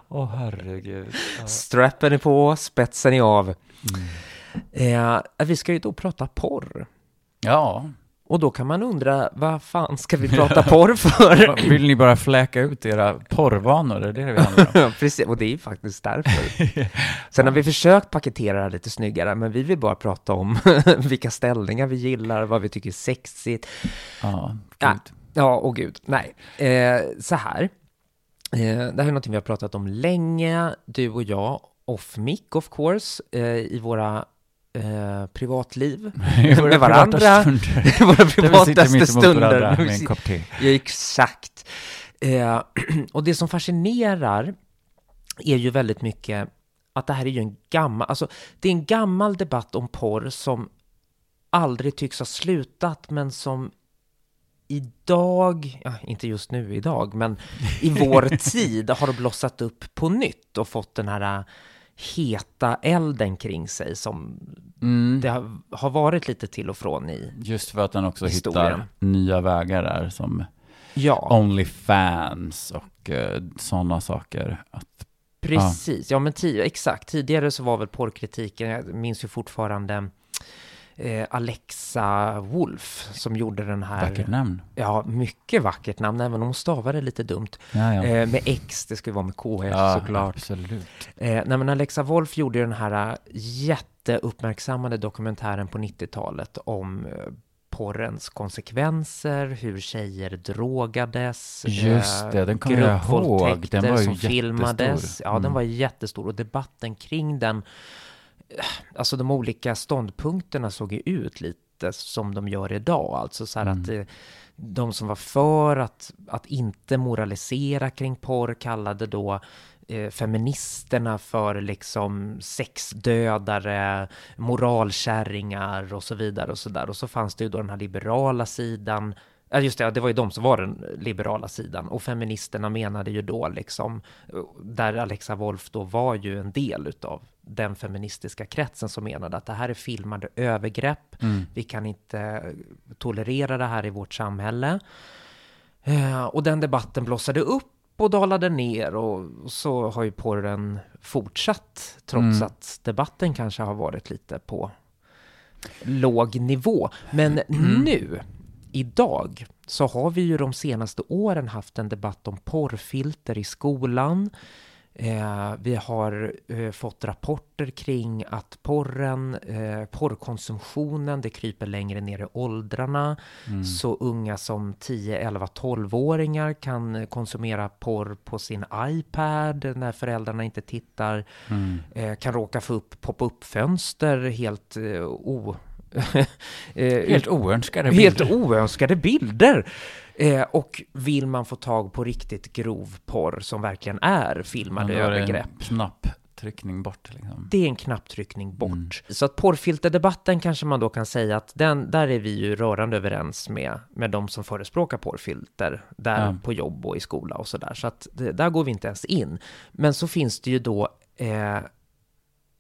Åh herregud. Ja. Strappen är på, spetsen är av. Mm. Eh, vi ska ju då prata porr. ja, Och då kan man undra, vad fan ska vi prata porr för? vill ni bara fläka ut era porrvanor? Är det det vi handlar om? Precis, och det är ju faktiskt därför. Sen har vi försökt paketera det här lite snyggare, men vi vill bara prata om vilka ställningar vi gillar, vad vi tycker är sexigt. Ja, Ja. gud. Ja, och gud, nej. Eh, så här. Eh, det här är någonting vi har pratat om länge, du och jag, off mic of course, eh, i våra eh, privatliv. Med varandra. våra privataste stunder. med en kopp te. Ja, exakt. Eh, och det som fascinerar är ju väldigt mycket att det här är ju en gammal, alltså det är en gammal debatt om porr som aldrig tycks ha slutat, men som idag, ja, inte just nu idag, men i vår tid har blossat upp på nytt och fått den här äh, heta elden kring sig som Mm. det har, har varit lite till och från i. Just för att den också Historien. hittar nya vägar där som Ja, Onlyfans och uh, sådana saker. Att, precis. Ja, men ti- exakt. Tidigare så var väl porrkritiken, jag minns ju fortfarande eh, Alexa Wolf som gjorde den här. vackert namn. Ja, mycket vackert namn, även om hon stavade lite dumt. Ja, ja. Eh, med X, det ju vara med KF ja, såklart. absolut. Eh, nej, men Alexa Wolf gjorde den här äh, jätteuppmärksammade dokumentären på 90-talet om eh, porrens konsekvenser, hur tjejer drogades. Just eh, det, den kommer jag ihåg. Den var ju som jättestor. filmades. Ja, den Mm. var jättestor och debatten kring den, eh, alltså de olika ståndpunkterna såg ju ut lite som de gör idag. Alltså så här Mm. att eh, de som var för att, att inte moralisera kring porr kallade då eh, feministerna för liksom sexdödare, moralkärringar och så vidare och så där. Och så fanns det ju då den här liberala sidan. Ja, just det, det var ju de som var den liberala sidan. Och feministerna menade ju då liksom, där Alexa Wolf då var ju en del utav den feministiska kretsen som menade att det här är filmade övergrepp. Mm. Vi kan inte tolerera det här i vårt samhälle. Eh, och den debatten blossade upp och dalade ner och så har ju porren fortsatt trots Mm. att debatten kanske har varit lite på låg nivå. Men Mm. nu, idag, så har vi ju de senaste åren haft en debatt om porrfilter i skolan. Eh, vi har eh, fått rapporter kring att porren, eh, porrkonsumtionen, det kryper längre ner i åldrarna. Mm. Så unga som 10, 11, 12-åringar kan konsumera porr på sin iPad när föräldrarna inte tittar. Mm. Eh, kan råka få upp pop-up-fönster helt eh, o... eh, Helt oönskade helt bilder. oönskade bilder. Eh, och vill man få tag på riktigt grov porr som verkligen är filmade Men då är övergrepp. En knapptryckning bort liksom. Det är en knapptryckning bort. Mm. Så att porrfilterdebatten kanske man då kan säga att den, där är vi ju rörande överens med, med de som förespråkar porrfilter, där Ja. på jobb och i skola och sådär. Så att det, där går vi inte ens in. Men så finns det ju då eh,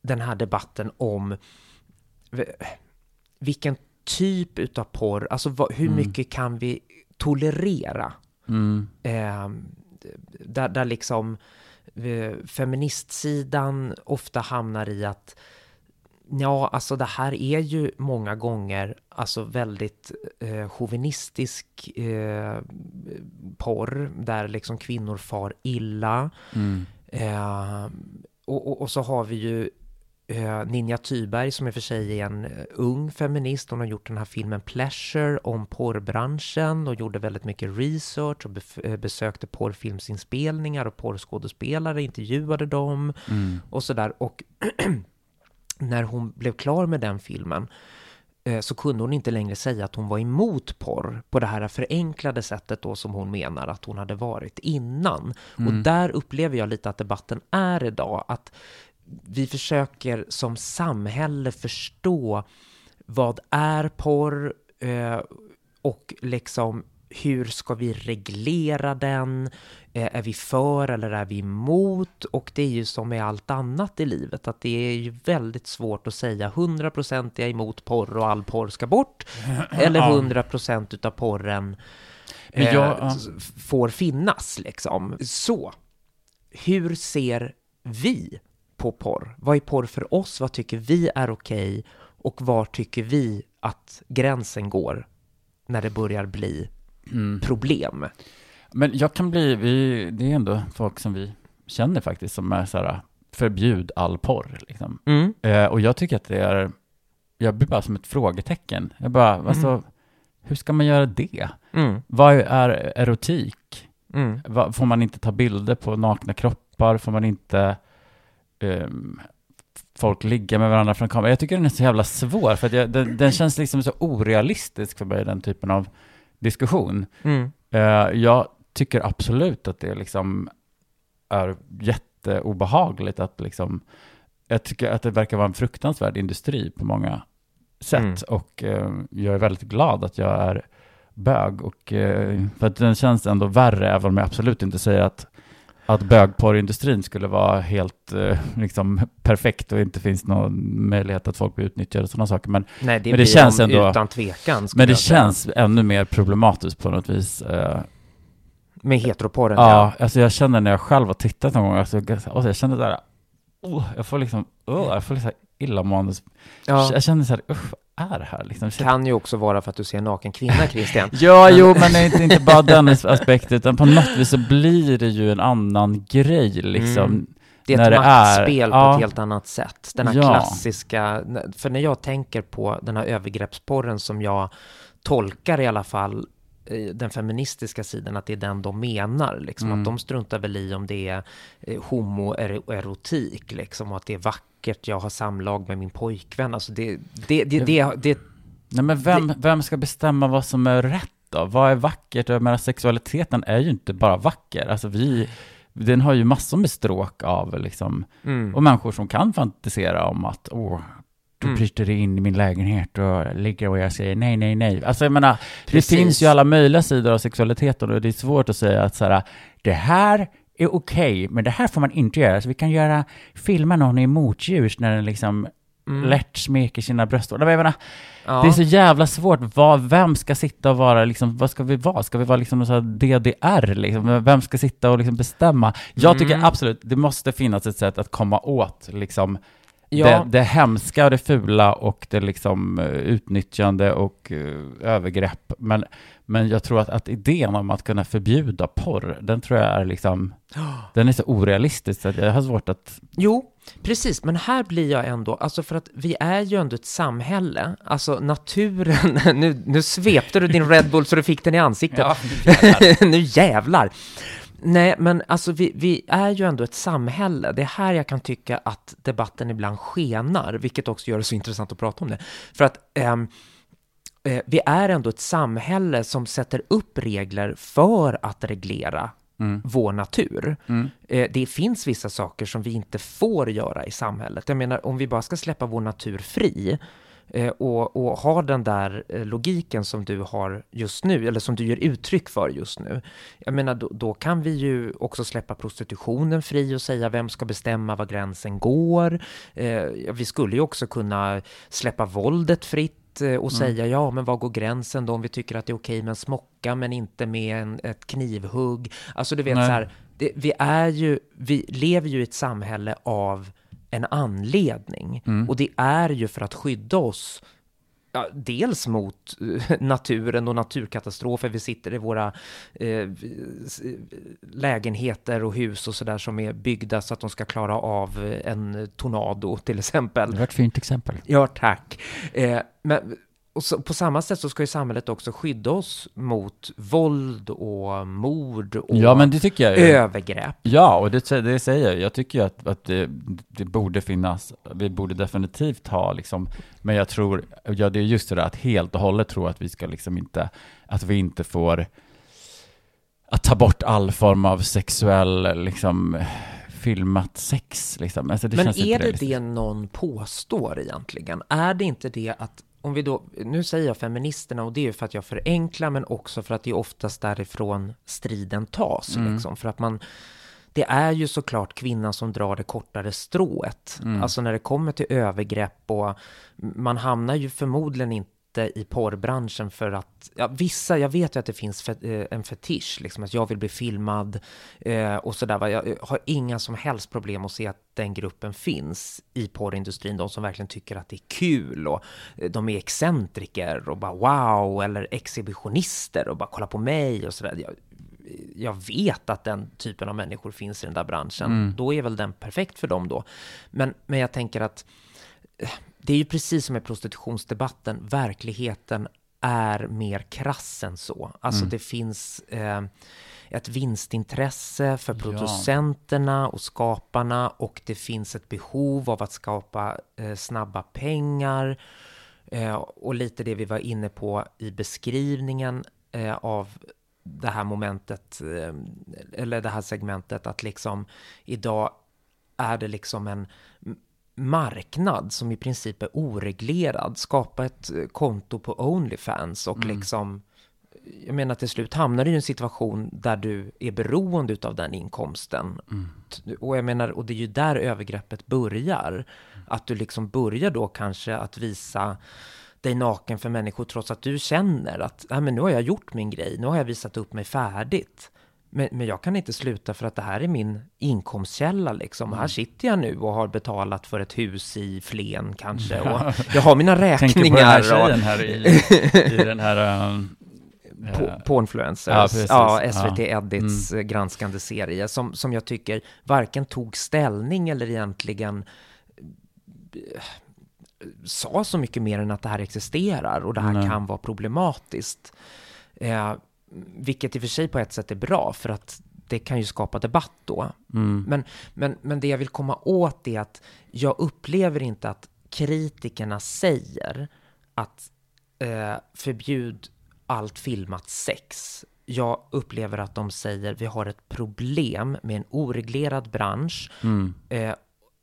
den här debatten om vilken typ utav porr, alltså vad, hur Mm. mycket kan vi tolerera? Mm. eh, där, där liksom eh, feministsidan ofta hamnar i att ja, alltså det här är ju många gånger alltså väldigt eh, chauvinistisk eh, porr där liksom kvinnor far illa. Mm. Eh, och, och, och så har vi ju Ninja Thyberg som i och för sig är en eh, ung feminist. Hon har gjort den här filmen Pleasure om porrbranschen och gjorde väldigt mycket research och eh, besökte porrfilmsinspelningar och porrskådespelare, intervjuade dem Mm. och sådär. Och när hon blev klar med den filmen eh, så kunde hon inte längre säga att hon var emot porr på det här förenklade sättet då som hon menar att hon hade varit innan. Och Mm. där upplever jag lite att debatten är idag, att vi försöker som samhälle förstå vad är porr eh, och liksom hur ska vi reglera den? Eh, är vi för eller är vi emot? Och det är ju som med allt annat i livet, att det är ju väldigt svårt att säga 100% är jag emot porr och all porr ska bort, eller Ja. 100% utav porren Men eh, jag- får finnas liksom. Så, hur ser vi på porr? Vad är porr för oss? Vad tycker vi är okej? Och var tycker vi att gränsen går när det börjar bli Mm. problem? Men jag kan bli, vi, det är ändå folk som vi känner faktiskt som är så här, förbjud all porr liksom. Mm. Eh, och jag tycker att det är, jag blir bara som ett frågetecken. Jag bara, Mm. alltså, hur ska man göra det? Mm. Vad är erotik? Mm. Va- Får man inte ta bilder på nakna kroppar? Får man inte ehm, folk ligga med varandra från kameran? Jag tycker den är så jävla svår, för att jag, den, den känns liksom så orealistisk för mig, den typen av diskussion. Mm. Eh, jag tycker absolut att det liksom är jätteobehagligt att liksom, jag tycker att det verkar vara en fruktansvärd industri på många sätt Mm. och eh, jag är väldigt glad att jag är bög och eh, för att den känns ändå värre, även om jag absolut inte säger att att bögporrindustrin skulle vara helt eh, liksom perfekt och inte finns någon möjlighet att folk blir utnyttjade och sådana saker. Men, Nej, det, Men det känns ändå- utan tvekan. men det känns ännu mer problematiskt på något vis. Eh, Med heteroporren, Ja, alltså jag känner när jag själv har tittat någon gång, alltså, alltså jag känner där, oh, jag får liksom, oh, jag får liksom illamående. ja. Jag känner så här, usch, är det här liksom? Kan ju också vara för att du ser en naken kvinna, Christian. Ja, jo, men det är inte, inte bara den aspekten, utan på något vis så blir det ju en annan grej liksom. Mm. Det är ett det maktspel på ja. ett helt annat sätt. Den här Ja. klassiska, för när jag tänker på den här övergreppsporren som jag tolkar i alla fall den feministiska sidan, att det är den de menar. Liksom, Mm. Att de struntar väl i om det är eh, homoerotik, liksom, och att det är vackert, jag har samlag med min pojkvän. Alltså det, det, det, det, det, Nej, men vem, vem ska bestämma vad som är rätt då? Vad är vackert? Jag menar, sexualiteten är ju inte bara vacker. Alltså vi, den har ju massor med stråk av liksom, mm. och människor som kan fantisera om att, åh, du Mm. bryter dig in i min lägenhet och ligger och jag säger nej, nej, nej. Alltså jag menar, Precis. det finns ju alla möjliga sidor av sexualiteten och det är svårt att säga att så här, det här är okej, men det här får man inte göra. Så vi kan göra, filma någon i motljus när den liksom Mm. lätt smeker sina bröst. Jag menar, Ja. det är så jävla svårt. Vad, vem ska sitta och vara, liksom, vad ska vi vara? Ska vi vara liksom så här DDR? Liksom? Vem ska sitta och liksom bestämma? Jag tycker Mm. absolut, det måste finnas ett sätt att komma åt liksom, Ja. det, det hemska och det fula och det liksom eh, utnyttjande och eh, övergrepp. Men, men jag tror att, att idén om att kunna förbjuda porr, den tror jag är liksom, den är så orealistisk så att jag har svårt att, Jo, precis, men här blir jag ändå, alltså för att vi är ju ändå ett samhälle, alltså naturen, nu, nu svepte du din Red Bull så du fick den i ansiktet. nu jävlar! Nej, men alltså vi, vi är ju ändå ett samhälle. Det är här jag kan tycka att debatten ibland skenar, vilket också gör det så intressant att prata om det. För att ehm, eh, vi är ändå ett samhälle som sätter upp regler för att reglera mm, vår natur. mm, Eh, det finns vissa saker som vi inte får göra i samhället. Jag menar, om vi bara ska släppa vår natur fri och, och ha den där eh, logiken som du har just nu, eller som du ger uttryck för just nu. Jag menar, då, då kan vi ju också släppa prostitutionen fri och säga vem ska bestämma var gränsen går. Eh, vi skulle ju också kunna släppa våldet fritt eh, och säga ja, men var går gränsen då om vi tycker att det är okej med en smocka men inte med en, ett knivhugg. Alltså du vet Nej. så här, det, vi är ju, vi lever ju i ett samhälle av en anledning. Mm. Och det är ju för att skydda oss Ja, dels mot eh, naturen och naturkatastrofer. Vi sitter i våra eh, lägenheter och hus och sådär som är byggda så att de ska klara av eh, en tornado till exempel. det var ett fint exempel. Ja, tack. Eh, men, och så, på samma sätt så ska ju samhället också skydda oss mot våld och mord och Ja, men det tycker jag ju. övergrepp. Ja, och det, det säger jag. Jag tycker ju att, att det, det borde finnas, vi borde definitivt ha liksom, men jag tror, ja det är just det där att helt och hållet tro att vi ska liksom inte, att vi inte får, att ta bort all form av sexuell, liksom, filmat sex liksom. Alltså, men är det realistiskt. det någon påstår egentligen? Är det inte det att om vi då, nu säger jag feministerna och det är ju för att jag förenklar men också för att det är oftast därifrån striden tas. Mm. Liksom, för att man, det är ju såklart kvinnan som drar det kortare strået. Mm. Alltså när det kommer till övergrepp och man hamnar ju förmodligen inte i porrbranschen för att, ja, vissa, jag vet ju att det finns fet, eh, en fetisch, liksom att jag vill bli filmad eh, och sådär. Jag har inga som helst problem att se att den gruppen finns i porrindustrin, de som verkligen tycker att det är kul och eh, de är excentriker och bara wow, eller exhibitionister och bara kolla på mig och sådär. Jag, jag vet att den typen av människor finns i den där branschen. Mm. Då är väl den perfekt för dem då. Men, men jag tänker att eh, det är ju precis som i prostitutionsdebatten, verkligheten är mer krass än så. Alltså Mm. det finns eh, ett vinstintresse för Ja. producenterna och skaparna och det finns ett behov av att skapa eh, snabba pengar eh, och lite det vi var inne på i beskrivningen eh, av det här momentet, eh, eller det här segmentet, att liksom idag är det liksom en marknad som i princip är oreglerad. Skapa ett eh, konto på Onlyfans och Mm. liksom jag menar till slut hamnar du i en situation där du är beroende av den inkomsten. Mm. Och jag menar, och det är ju där övergreppet börjar. Att du liksom börjar då kanske att visa dig naken för människor trots att du känner att Nej, men nu har jag gjort min grej, nu har jag visat upp mig färdigt. Men, men jag kan inte sluta för att det här är min inkomstkälla liksom. Här sitter jag nu och har betalat för ett hus i Flen kanske. Och jag har mina Tänker på den här räkningar. tjejen här i, i den här... um, på, på influencers, Ja, ja. SVT Ja. Mm. Edits eh, granskande serie som, som jag tycker varken tog ställning eller egentligen eh, sa så mycket mer än att det här existerar och det här Nej. kan vara problematiskt. Eh, vilket i och för sig på ett sätt är bra för att det kan ju skapa debatt då. mm. Men, men, men det jag vill komma åt är att jag upplever inte att kritikerna säger att eh, förbjud allt filmat sex. Jag upplever att de säger vi har ett problem med en oreglerad bransch Mm. eh,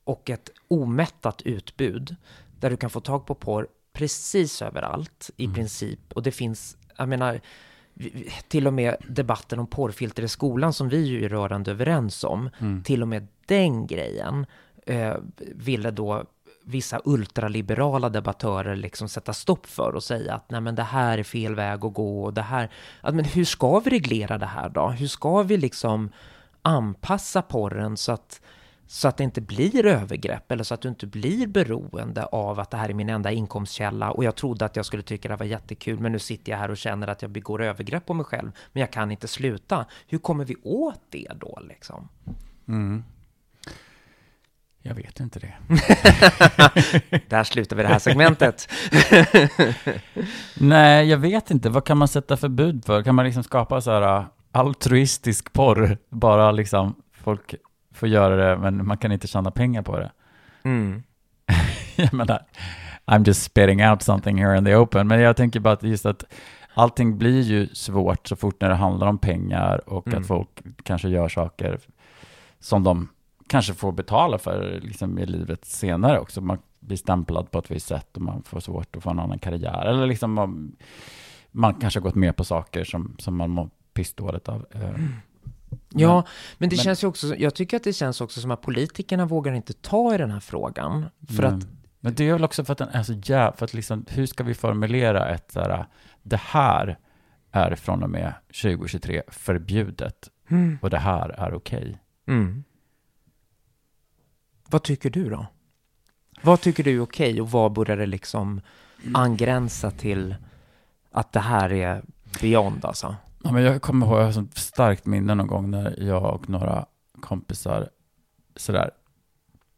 och ett omättat utbud där du kan få tag på porr precis överallt i princip. Och det finns, jag menar, till och med debatten om porrfilter i skolan som vi ju är rörande överens om, Mm. till och med den grejen eh, ville då vissa ultraliberala debattörer liksom sätta stopp för och säga att nej men det här är fel väg att gå och det här, att, men hur ska vi reglera det här då? Hur ska vi liksom anpassa porren så att så att det inte blir övergrepp eller så att du inte blir beroende av att det här är min enda inkomstkälla och jag trodde att jag skulle tycka det var jättekul men nu sitter jag här och känner att jag begår övergrepp på mig själv men jag kan inte sluta. Hur kommer vi åt det då liksom? Mm. Jag vet inte det. Där slutar vi det här segmentet. Nej, jag vet inte. Vad kan man sätta förbud för? Kan man liksom skapa så här uh, altruistisk porr? Bara liksom folk får göra det, men man kan inte tjäna pengar på det. Mm. jag menar, I'm just spitting out something here in the open. Men jag tänker bara att just att allting blir ju svårt så fort när det handlar om pengar och Mm. att folk kanske gör saker som de kanske får betala för liksom i livet senare också. Man blir stämplad på ett visst sätt och man får svårt att få en annan karriär. Eller liksom man, man kanske har gått med på saker som, som man mår pissdåligt av. Eh, Ja, men det men- känns ju också, jag tycker att det känns också som att politikerna vågar inte ta i den här frågan. För Mm. att, Men det är väl också för att den är så jävla, för att liksom, hur ska vi formulera ett så här, det här är från och med 2023 förbjudet mm. och det här är okej. Mm. Vad tycker du då? Vad tycker du är okej och vad börjar det liksom angränsa till att det här är beyond alltså? Ja, men jag kommer ihåg, jag har så starkt minne någon gång när jag och några kompisar sådär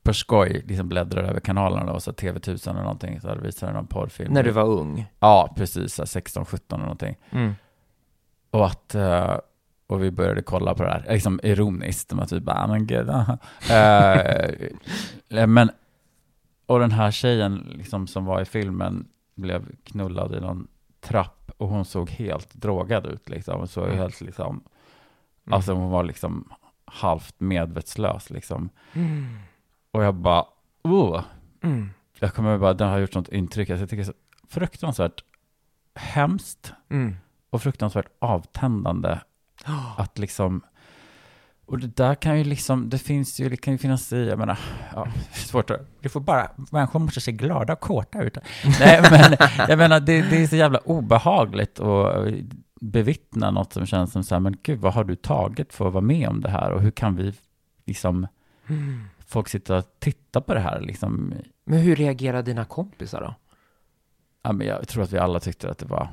på skoj liksom bläddrade över kanalerna och så TV1000 eller någonting, så visade någon porrfilm. När du var ung? Ja, precis, så här 16, 17 eller någonting. Mm. Och att, eh, och vi började kolla på det här, liksom ironiskt, som att vi bara, "Ah, men gud, aha." Eh, Men, och den här tjejen liksom som var i filmen blev knullad i någon trapp och hon såg helt drogad ut liksom. Hon såg Mm. helt liksom, Mm. alltså hon var liksom halvt medvetslös liksom. Mm. Och jag bara, oh, Mm. jag kommer bara, den har gjort sånt intryck. Alltså, jag tycker det är så fruktansvärt hemskt Mm. och fruktansvärt avtändande att liksom och det där kan ju liksom, det finns ju, det kan ju finnas i, jag menar, ja, svårt att, det får bara, människor måste se glada och kåta ut. Nej, men jag menar, det, det är så jävla obehagligt att bevittna något som känns som så här, men gud, vad har du tagit för att vara med om det här? Och hur kan vi, liksom, Mm. folk sitta och titta på det här liksom? Men hur reagerar dina kompisar då? Ja, men jag tror att vi alla tyckte att det var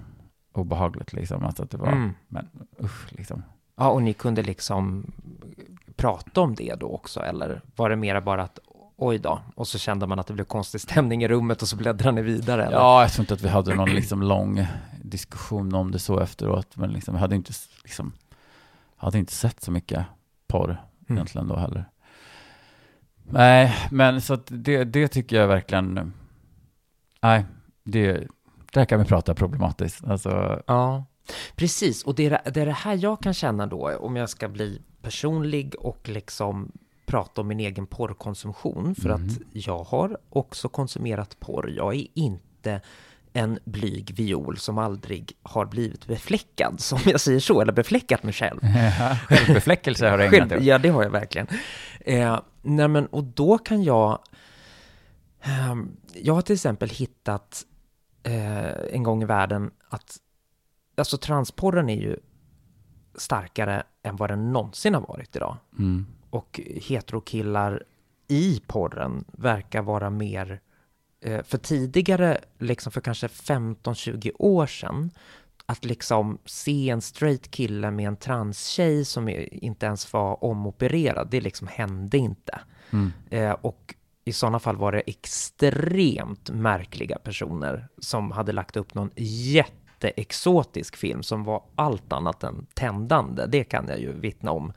obehagligt, liksom, alltså att det var, Mm. men usch, liksom. Ja, och ni kunde liksom prata om det då också, eller var det mera bara att oj då, och så kände man att det blev konstig stämning i rummet och så bläddrade ni vidare? Eller? Ja, jag tror inte att vi hade någon liksom lång diskussion om det så efteråt, men liksom, jag hade inte, liksom, hade inte sett så mycket porr Mm. egentligen då heller. Nej, men så att det, det tycker jag verkligen, nej, det, där kan vi prata problematiskt. Alltså, Ja, precis. Och det är, det är det här jag kan känna då, om jag ska bli personlig och liksom prata om min egen porrkonsumtion. För Mhm. att jag har också konsumerat porr. Jag är inte en blyg viol som aldrig har blivit befläckad, som jag säger så, eller befläckat mig själv. självbefläckelse har du ägnat dig ja, det har jag verkligen. Eh, nej, men, och då kan jag... ehm, jag har till exempel hittat eh, en gång i världen att alltså transporren är ju starkare än vad den någonsin har varit idag. Mm. Och heterokillar i porren verkar vara mer... Eh, för tidigare, liksom för kanske 15-20 år sedan, att liksom se en straight kille med en transtjej som inte ens var omopererad, det liksom hände inte. Mm. Eh, och i sådana fall var det extremt märkliga personer som hade lagt upp någon jätteexotisk film som var allt annat än tändande. Det kan jag ju vittna om.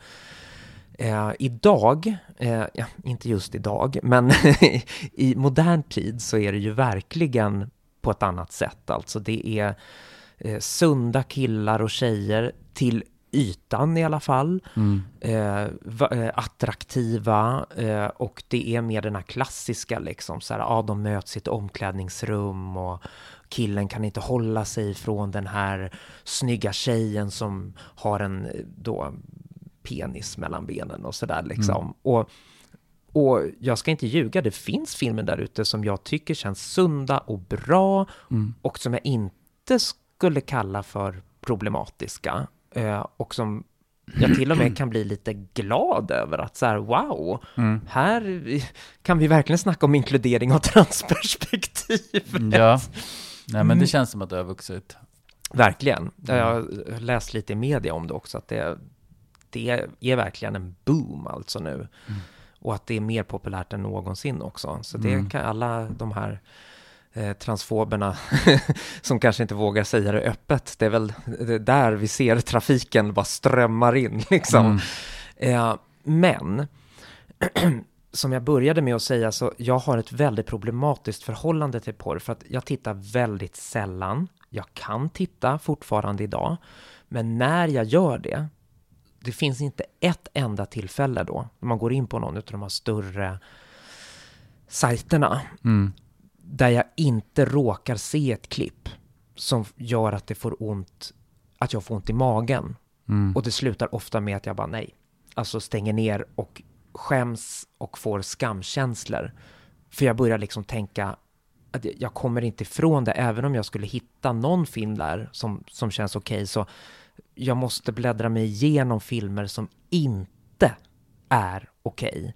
Eh, idag, eh, ja, inte just idag, men i modern tid så är det ju verkligen på ett annat sätt. Alltså det är eh, sunda killar och tjejer till ytan i alla fall. Mm. Eh, va- eh, attraktiva eh, och det är mer den här klassiska liksom så här, ja de möts i ett omklädningsrum och killen kan inte hålla sig från den här snygga tjejen som har en eh, då penis mellan benen och sådär liksom. Och, och jag ska inte ljuga, det finns filmer där ute som jag tycker känns sunda och bra Mm. och som jag inte skulle kalla för problematiska. Eh, och som jag till och med kan bli lite glad över att så här, wow, Mm. här kan vi verkligen snacka om inkludering av transperspektiv. Ja, nej men det Mm. känns som att det har vuxit. Verkligen. Jag har läst lite i media om det också, att det, det är verkligen en boom alltså nu. Mm. Och att det är mer populärt än någonsin också. Så det Mm. kan alla de här eh, transfoberna som kanske inte vågar säga det öppet, det är väl där vi ser trafiken bara strömmar in liksom. Mm. Eh, men, som jag började med att säga, så jag har ett väldigt problematiskt förhållande till porr, för att jag tittar väldigt sällan. Jag kan titta fortfarande idag, men när jag gör det, det finns inte ett enda tillfälle då, när man går in på någon av de här större sajterna, Mm. Där jag inte råkar se ett klipp som gör att det får ont, att jag får ont i magen. Mm. Och det slutar ofta med att jag bara nej. Alltså stänger ner och skäms och får skamkänslor. För jag börjar liksom tänka att jag- kommer inte ifrån det, även om jag skulle hitta någon film där som, som känns okej, så jag måste bläddra mig igenom filmer som inte är okej.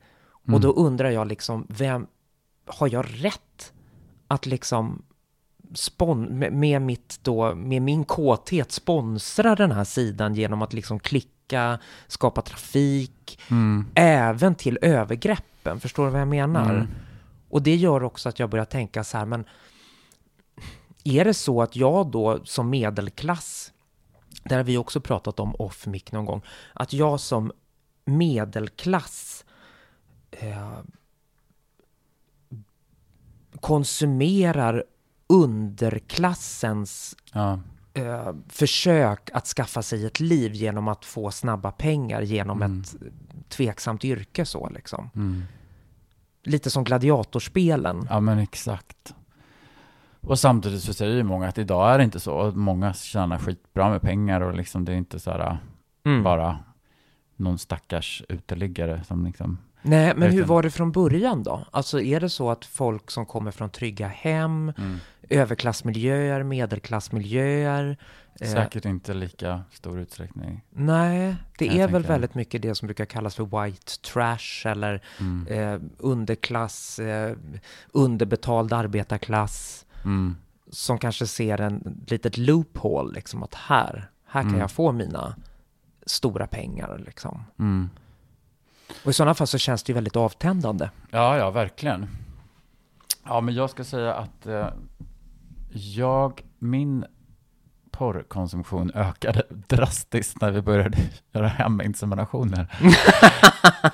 Och då undrar jag liksom, vem, har jag rätt att liksom spon med, mitt då, med min kåthet sponsra den här sidan genom att liksom klicka, skapa trafik, Mm. även till övergreppen. Förstår du vad jag menar? Mm. Och det gör också att jag börjar tänka så här, men är det så att jag då som medelklass, där har vi också pratat om off mic någon gång, att jag som medelklass eh, konsumerar underklassens Ja. eh, försök att skaffa sig ett liv genom att få snabba pengar genom Mm. ett tveksamt yrke så liksom. Mm. Lite som gladiatorspelen. ja, men exakt. Och samtidigt så säger ju många att idag är det inte så. Många tjänar skitbra med pengar och liksom det är inte så här Mm. bara någon stackars uteliggare som liksom Nej, men hur Verkligen. var det från början då? Alltså är det så att folk som kommer från trygga hem, Mm. överklassmiljöer, medelklassmiljöer, eh, säkert inte lika stor utsträckning. nej, det är väl väldigt mycket det som brukar kallas för white trash eller Mm. eh, underklass, eh, underbetald arbetarklass Mm. som kanske ser en litet loophole, liksom att här, här kan Mm. jag få mina stora pengar liksom. Och i sådana fall så känns det ju väldigt avtändande. Ja, ja, verkligen. Ja, men jag ska säga att eh, jag, min porrkonsumtion ökade drastiskt när vi började göra heminseminationer.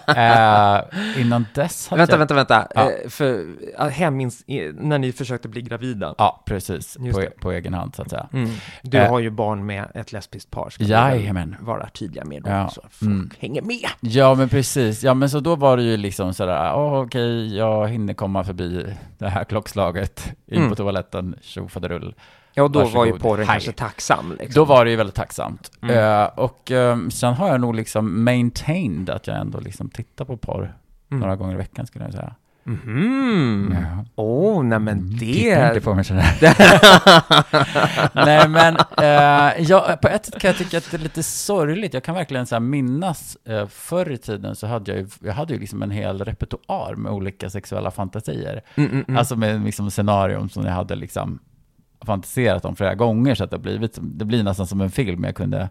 eh, innan dess hade Vänta, jag... vänta, vänta. Ja. Eh, för hemins... när ni försökte bli gravida. Ja, precis. På, det. på egen hand, så att säga. Mm. Du Eh. har ju barn med ett lesbiskt par, ska Jajamän. vara tydliga med då, Ja. så folk Mm. hänger med. Ja, men precis. Ja, men så då var det ju liksom sådär, åh, okej, jag hinner komma förbi det här klockslaget, in Mm. på toaletten, tjofaderull. Ja, då var ju Varsågod. porren Hej. kanske tacksam. Liksom. Då var det ju väldigt tacksamt. Mm. Eh, och eh, sen har jag nog liksom maintained att jag ändå liksom tittar på porr Mm. några gånger i veckan skulle jag säga. Mhm. Ja. Åh, nej men Mm, Titta inte det... på mig sådär. Nej men, eh, jag, på ett sätt kan jag tycka att det är lite sorgligt. Jag kan verkligen så minnas, eh, förr i tiden så hade jag ju, jag hade ju liksom en hel repertoar med olika sexuella fantasier. Mm, mm, mm. Alltså med liksom scenarion som jag hade liksom fantiserat om flera gånger så att det, har blivit, det blir nästan som en film jag kunde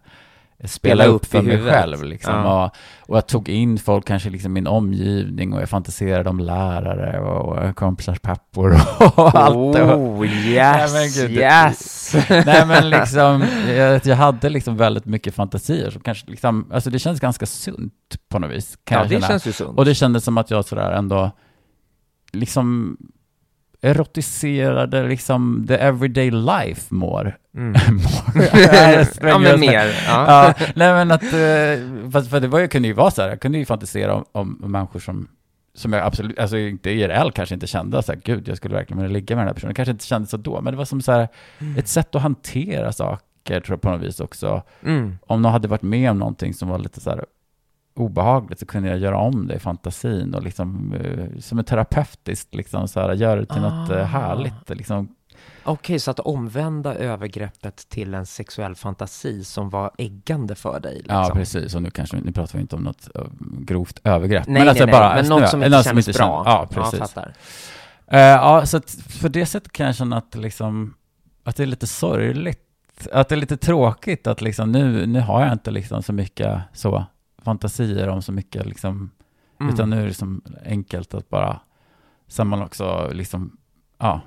spela, Spela upp upp för mig huvudet. själv. Liksom. Ja. Och, och jag tog in folk kanske liksom min omgivning och jag fantiserade om lärare och, och kompisars pappor och allt. det. Oh, yes, Nej, men gud, yes. Nej men liksom, jag, jag hade liksom väldigt mycket fantasier som kanske liksom, alltså det känns ganska sunt på något vis. Ja, det känna. känns ju sunt. Och det kändes som att jag sådär ändå, liksom erotiserade liksom the everyday life more. Mm. ja, men mer. Ja. Ja, nej men att, eh, fast för det var, ju- kunde ju vara så här, jag kunde ju fantisera om, om människor som, som jag absolut, alltså inte IRL kanske inte kände så här, gud jag skulle verkligen vilja ligga med den här personen, kanske inte kände så då, men det var som så här, ett sätt att hantera saker tror jag på något vis också. Mm. Om någon hade varit med om någonting som var lite så här obehagligt så kunde jag göra om det i fantasin och liksom eh, som en terapeutiskt liksom så här, göra det till något eh, Ah. härligt, liksom Okej, så att omvända övergreppet till en sexuell fantasi som var äggande för dig. Liksom. Ja, precis. Och nu kanske, nu pratar vi inte om något eh, grovt övergrepp. Nej, alltså nej, nej, men något som inte något känns- bra. Ja, precis. Ja. Eh, ja, så för det sättet kan jag känna att, liksom, att det är lite sorgligt. Att det är lite tråkigt att liksom, nu, nu har jag inte liksom så mycket så fantasier om så mycket, liksom, Mm. utan nu är det liksom enkelt att bara, sen man också liksom, ja,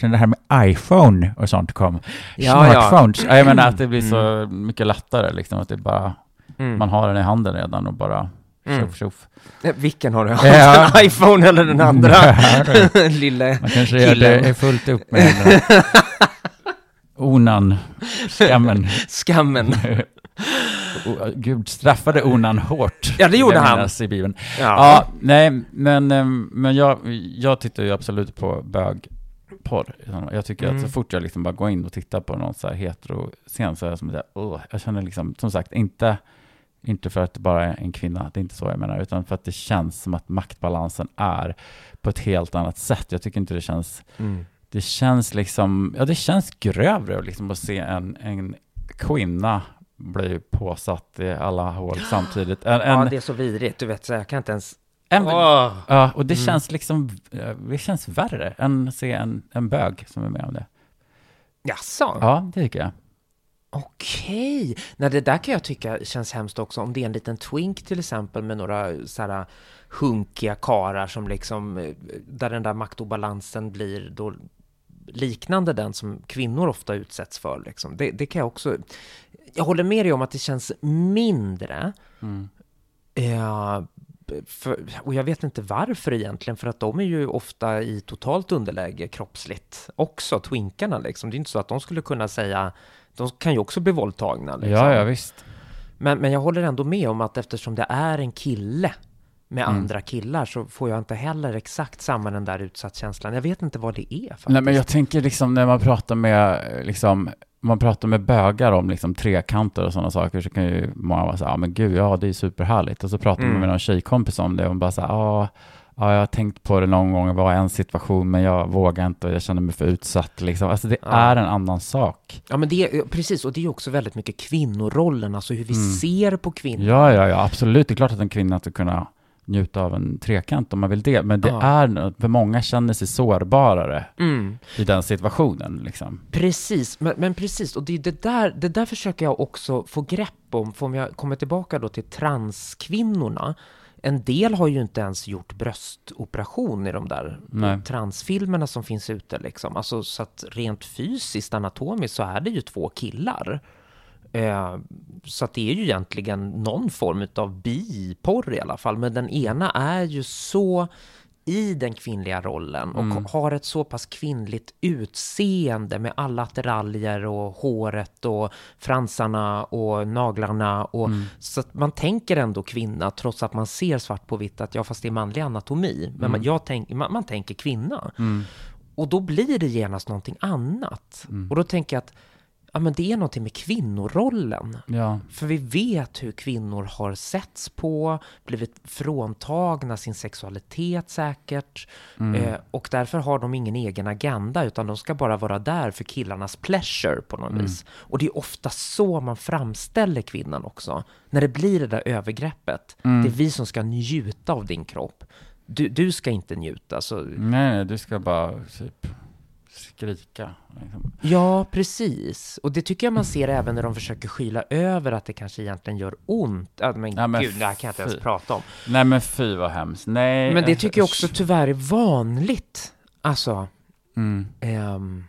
sen det här med iPhone och sånt kom, Ja, smartphones, ja. jag menar att det blir så mycket lättare liksom, att det bara, Mm. man har den i handen redan och bara Mm. tjoff tjoff. Vilken har du? Ja. iPhone eller den andra? Lille Man kanske gör det är fullt upp med den onan, skammen. Skammen. O- Gud straffade onan hårt. Ja, det gjorde han. I Bibeln. Ja. Ja, nej, men, ehm, men jag, jag tittar ju absolut på bögporr. Jag tycker Mm. att så fort jag liksom bara går in och tittar på någon så här hetero-scen så är jag som här, åh, jag känner liksom, som sagt, inte, inte för att det bara är en kvinna, det är inte så jag menar, utan för att det känns som att maktbalansen är på ett helt annat sätt. Jag tycker inte det känns Mm. det känns liksom, ja det känns grövre liksom att se en, en kvinna bli påsatt i alla hål samtidigt. En, en, Ja, det är så vidrigt. Du vet, så jag kan inte ens... en, Åh. ja, och det Mm. känns liksom, eh, det känns värre än att se en, en bög som är med om det. Jaså? Ja, det tycker jag. Okej. Nej, det där kan jag tycka känns hemskt också. Om det är en liten twink till exempel med några så här hunkiga karar som liksom, eh, där den där maktobalansen blir då liknande den som kvinnor ofta utsätts för. Liksom. Det, det kan jag också... Jag håller med dig om att det känns mindre. Mm. Ja, för, och jag vet inte varför egentligen, för att de är ju ofta i totalt underläge kroppsligt också, twinkarna liksom. Det är inte så att de skulle kunna säga, de kan ju också bli våldtagna. Liksom. Ja, ja visst. Men, men jag håller ändå med om att eftersom det är en kille med Mm. andra killar så får jag inte heller exakt samma den där utsattkänslan. Jag vet inte vad det är faktiskt. Nej, men jag tänker liksom när man pratar med, liksom, man pratar med bögar om liksom trekanter och sådana saker så kan ju många vara så här, ja men gud, ja det är superhärligt. Och så pratar man Mm. med någon tjejkompis om det och hon bara så här, ja, ja, jag har tänkt på det någon gång, det var en situation men jag vågar inte och jag känner mig för utsatt liksom. Alltså det Ja. är en annan sak. Ja, men det är, precis, och det är också väldigt mycket kvinnorollen, alltså hur vi Mm. ser på kvinnor. Ja, ja, ja, absolut. Det är klart att en kvinna ska kunna njuta av en trekant om man vill det, men det Ja. är, för många känner sig sårbarare Mm. i den situationen liksom. Precis, men, men precis, och det, det, där, det där försöker jag också få grepp om, för om jag kommer tillbaka då till transkvinnorna. en del har ju inte ens gjort bröstoperation i de där Nej. transfilmerna som finns ute liksom. Alltså så att rent fysiskt anatomiskt så är det ju två killar. Eh, så det är ju egentligen någon form av biporr i alla fall. Men den ena är ju så i den kvinnliga rollen och Mm. har ett så pass kvinnligt utseende med alla attiraljer och håret och fransarna och naglarna och Mm. så att man tänker ändå kvinna trots att man ser svart på vitt att ja fast det är manlig anatomi men man, jag tänk, man, man tänker kvinna Mm. och då blir det genast någonting annat Mm. och då tänker jag att ja men det är någonting med kvinnorollen Ja. för vi vet hur kvinnor har setts på, blivit fråntagna sin sexualitet säkert. Mm. Eh, och därför har de ingen egen agenda, utan de ska bara vara där för killarnas pleasure på något Mm. vis. Och det är ofta så man framställer kvinnan också. När det blir det där övergreppet. Mm. Det är vi som ska njuta av din kropp. Du, du ska inte njuta. Så, Nej, nej, du ska bara typ skrika. Liksom. Ja, precis. Och det tycker jag man ser även när de försöker skyla över att det kanske egentligen gör ont. Ja, men, Ja, men gud, det här kan jag inte ens prata om. Nej men fy vad hemskt. Nej. Men det tycker jag också tyvärr är vanligt. Alltså, Mm. ehm,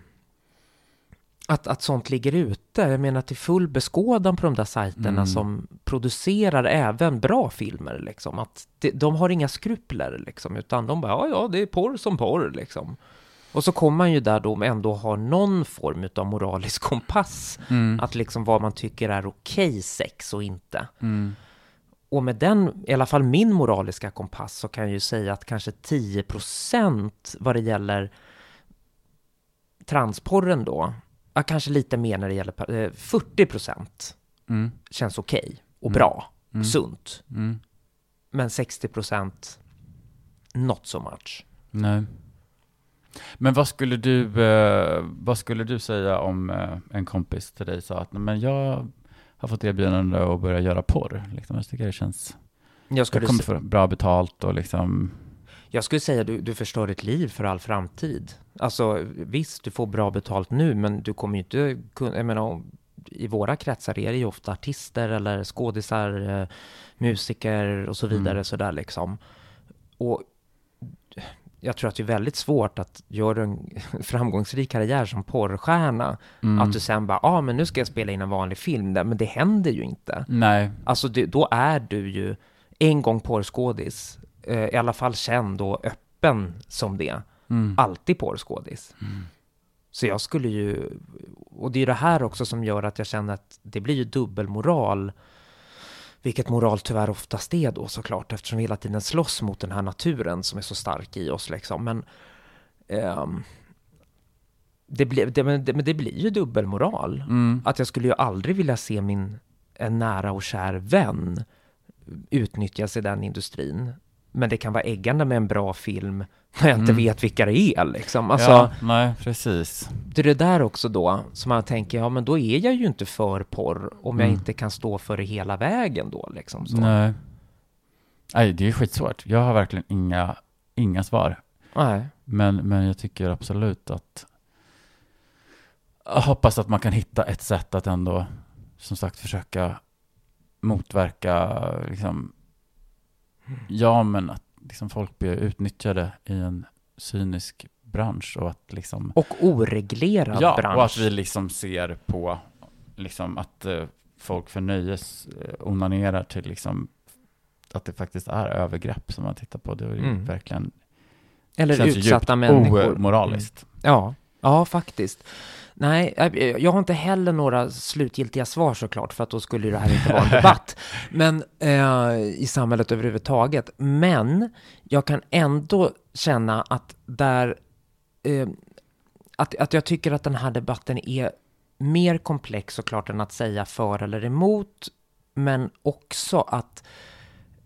att, att sånt ligger ute. Jag menar till full beskådan på de där sajterna Mm. som producerar även bra filmer. Liksom. Att det, de har inga skrupler, liksom, utan de bara, ja, ja, det är porr som porr, liksom. Och så kommer man ju där då ändå har någon form av moralisk kompass. Mm. Att liksom vad man tycker är okej sex och inte. Mm. Och med den, i alla fall min moraliska kompass, så kan jag ju säga att kanske 10% vad det gäller transporren då, ja, kanske lite mer när det gäller, pa- eh, 40% Mm. känns okej och Mm. bra, Mm. sunt. Mm. Men 60% not so much. Nej. Men vad skulle du, eh, vad skulle du säga om eh, en kompis till dig sa att "Nej, men jag har fått erbjudande att börja göra porr. Liksom. Jag tycker det känns, Jag skulle, kommer få bra betalt och liksom, jag skulle säga du, du förstör ditt liv för all framtid. Alltså visst, du får bra betalt nu, men du kommer ju inte kunna, jag menar, i våra kretsar är det ju ofta artister eller skådisar, eh, musiker och så vidare Mm. sådär liksom. Och jag tror att det är väldigt svårt att göra en framgångsrik karriär som porrstjärna. mm. Att du sen bara, ja ah, men nu ska jag spela in en vanlig film där, men det händer ju inte. nej, Alltså det, då är du ju en gång porrskådis, eh, i alla fall känd och öppen som det. mm. Alltid porrskådis. Mm. Så jag skulle ju, och det är det här också som gör att jag känner att det blir ju dubbelmoral. Vilket moral tyvärr oftast är då såklart, eftersom vi hela tiden slåss mot den här naturen som är så stark i oss liksom. Men ehm, det, blir, det, men, det, men det blir ju dubbelmoral. Mm. Att jag skulle ju aldrig vilja se min en nära och kär vän utnyttjas i den industrin. Men det kan vara äggande med en bra film när jag inte Mm. vet vilka det är liksom. Alltså, ja, nej, precis. det är det där också då som man tänker, ja men då är jag ju inte för porr om jag Mm. inte kan stå för det hela vägen då liksom. Så. Nej. nej, det är skitsvårt. Jag har verkligen inga, inga svar. Nej. Men, men jag tycker absolut att jag hoppas att man kan hitta ett sätt att ändå som sagt försöka motverka liksom, ja men att liksom folk blir utnyttjade i en cynisk bransch och att liksom Och oreglerad ja, bransch. och att vi liksom ser på liksom att eh, folk för nöjes eh, onanerar till liksom att det faktiskt är övergrepp som man tittar på. Det är Mm. verkligen Eller utsatta människor. omoraliskt. Ja, ja faktiskt. Nej, jag- har inte heller några slutgiltiga svar såklart, för att då skulle det här inte vara en debatt. Men eh, i samhället överhuvudtaget. Men jag kan ändå känna att där eh, att, att jag tycker att den här debatten är mer komplex såklart än att säga för eller emot. Men också att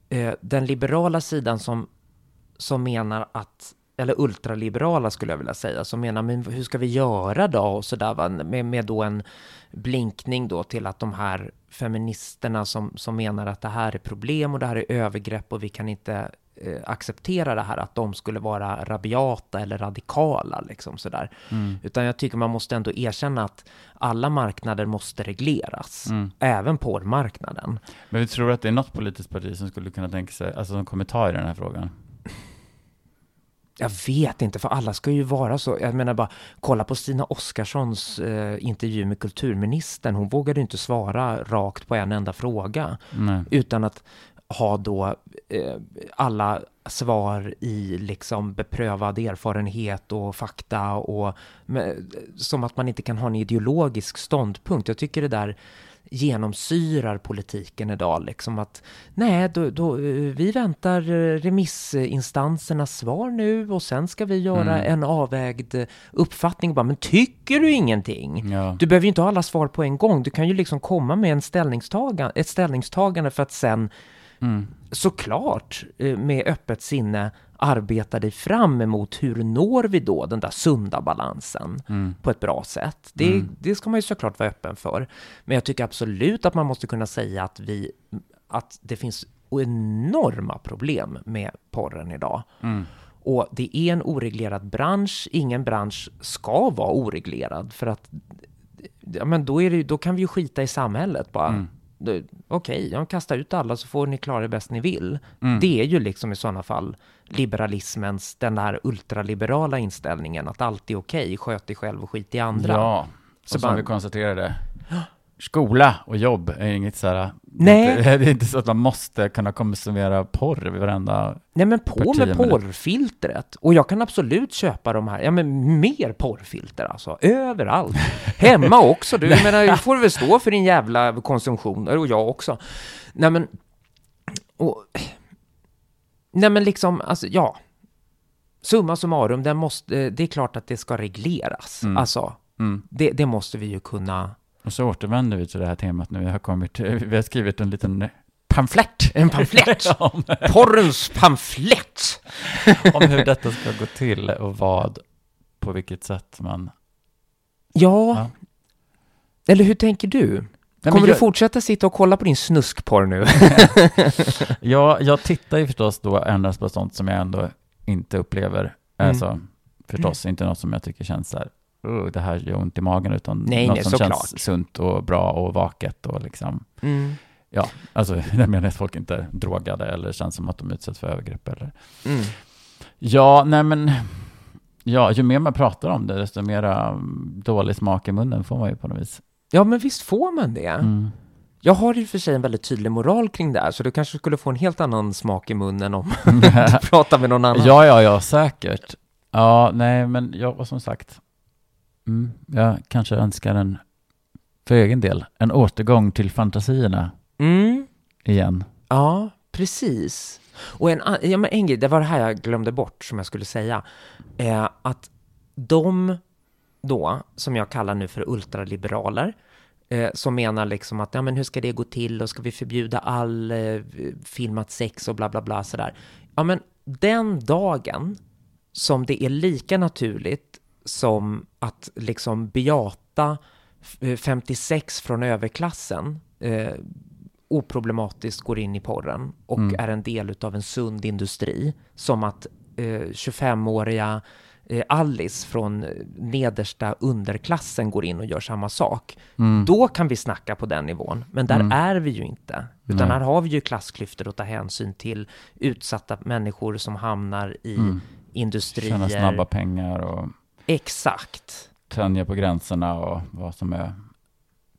eh, den liberala sidan som, som menar att eller ultraliberala skulle jag vilja säga, som menar men hur ska vi göra då och sådär? Med, med då en blinkning då till att de här feministerna som, som menar att det här är problem och det här är övergrepp och vi kan inte eh, acceptera det här att de skulle vara rabiata eller radikala. Liksom sådär. Mm. Utan jag tycker man måste ändå erkänna att alla marknader måste regleras. Mm. Även porrmarknaden. Men vi tror att det är något politiskt parti som skulle kunna tänka sig, alltså som kommer ta i den här frågan? Jag vet inte, för alla ska ju vara så. Jag menar bara, kolla på Stina Oskarssons eh, intervju med kulturministern. Hon vågade inte svara rakt på en enda fråga. Nej. Utan att ha då eh, alla svar i liksom beprövad erfarenhet och fakta och med, som att man inte kan ha en ideologisk ståndpunkt. Jag tycker det där genomsyrar politiken idag. Liksom att nej, då, då, eh, vi väntar eh, remissinstansernas svar nu och sen ska vi göra Mm. en avvägd uppfattning. Bara, men tycker du ingenting? Ja. Du behöver ju inte ha alla svar på en gång. Du kan ju liksom komma med en ställningstagande, ett ställningstagande för att sen Mm. såklart eh, med öppet sinne arbeta dig fram emot hur når vi då den där sunda balansen Mm. på ett bra sätt. Det, Mm. det ska man ju såklart vara öppen för. Men jag tycker absolut att man måste kunna säga att, vi, att det finns enorma problem med porren idag. Mm. Och det är en oreglerad bransch. Ingen bransch ska vara oreglerad för att ja, men då, är det, då kan vi ju skita i samhället bara. Mm. Okej, jag kastar ut alla så får ni klara det bäst ni vill. Mm. Det är ju liksom i sådana fall liberalismens, den där ultraliberala inställningen att allt är okej, sköt dig själv och skit i andra. Ja, Så och som bara- vi konstaterade, skola och jobb är inget så här, Nej. Det är, det är inte så att man måste kunna konsumera porr vid varenda... Nej men på med porrfiltret. Och jag kan absolut köpa de här, ja men mer porrfilter alltså, överallt. Hemma också, du jag menar, du får väl stå för din jävla konsumtion, och jag också. Nej men, och, nej men liksom, alltså ja. Summa summarum, den måste, det är klart att det ska regleras. Mm. Alltså, Mm. det, det måste vi ju kunna. Och så återvänder vi till det här temat nu. Vi har, kommit, vi har skrivit en liten pamflett. En pamflett! om, Porrens pamflett! om hur detta ska gå till och vad, på vilket sätt man... Ja. Ja. Eller hur tänker du? Nej, Kommer men du jag, fortsätta sitta och kolla på din snuskporr nu? jag, jag tittar ju förstås då endast på sånt som jag ändå inte upplever. Mm. Alltså, förstås inte något som jag tycker känns så här, "Ugh, det här gör ont i magen, utan Nej, något nej, som känns sunt och bra och vaket och liksom, Mm. ja, alltså jag menar att folk inte är drogade eller känns som att de utsätts för övergrepp eller Mm. Ja, nej men, ja, ju mer man pratar om det, desto mera mm, dålig smak i munnen får man ju på något vis. Ja, men visst får man det. Mm. Jag har i och för sig en väldigt tydlig moral kring det här, så du kanske skulle få en helt annan smak i munnen om du pratar med någon annan. Ja, ja, ja, säkert. Ja, nej, men ja, och som sagt, mm, jag kanske önskar en, för egen del, en återgång till fantasierna Mm. igen. Ja, precis. Och en, ja, men en grej, det var det här jag glömde bort som jag skulle säga. Eh, att de då, som jag kallar nu för ultraliberaler, eh, som menar liksom att ja, men hur ska det gå till och ska vi förbjuda all eh, filmat sex och bla bla bla sådär. Ja, men den dagen som det är lika naturligt som att liksom bejata eh, 56 från överklassen eh, oproblematiskt går in i porren och Mm. är en del av en sund industri. Som att eh, 25-åriga eh, Alice från eh, nedersta underklassen går in och gör samma sak. Mm. Då kan vi snacka på den nivån. Men där Mm. är vi ju inte. Utan Nej. här har vi ju klassklyftor att ta hänsyn till utsatta människor som hamnar i Mm. industrier. Tjäna snabba pengar och Exakt. tänja på gränserna och vad som är...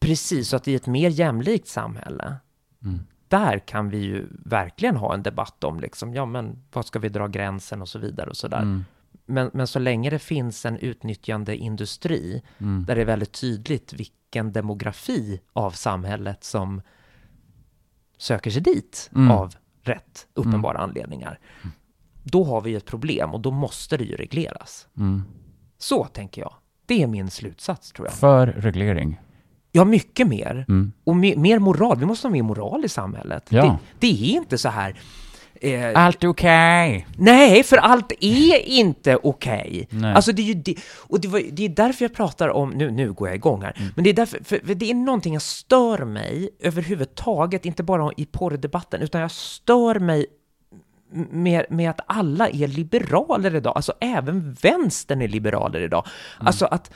Precis, så att i ett mer jämlikt samhälle, Mm. där kan vi ju verkligen ha en debatt om liksom, ja men vad ska vi dra gränsen och så vidare och så där. Mm. Men, men så länge det finns en utnyttjande industri Mm. där det är väldigt tydligt vilken demografi av samhället som söker sig dit Mm. av rätt uppenbara anledningar. Då har vi ju ett problem och då måste det ju regleras. Mm. Så tänker jag. Det är min slutsats tror jag. För reglering. Ja, mycket mer. Mm. Och mer, mer moral. Vi måste ha mer moral i samhället. Ja. Det, det är inte så här... Eh, Allt är okej! nej, för allt är inte okej. Nej. Alltså det är ju det, och det, var, det är därför jag pratar om, nu, nu går jag igång här, Mm. men det är därför, för, för det är någonting jag stör mig överhuvudtaget, inte bara i porrdebatten, utan jag stör mig med, med att alla är liberaler idag, alltså även vänstern är liberaler idag. Mm. Alltså att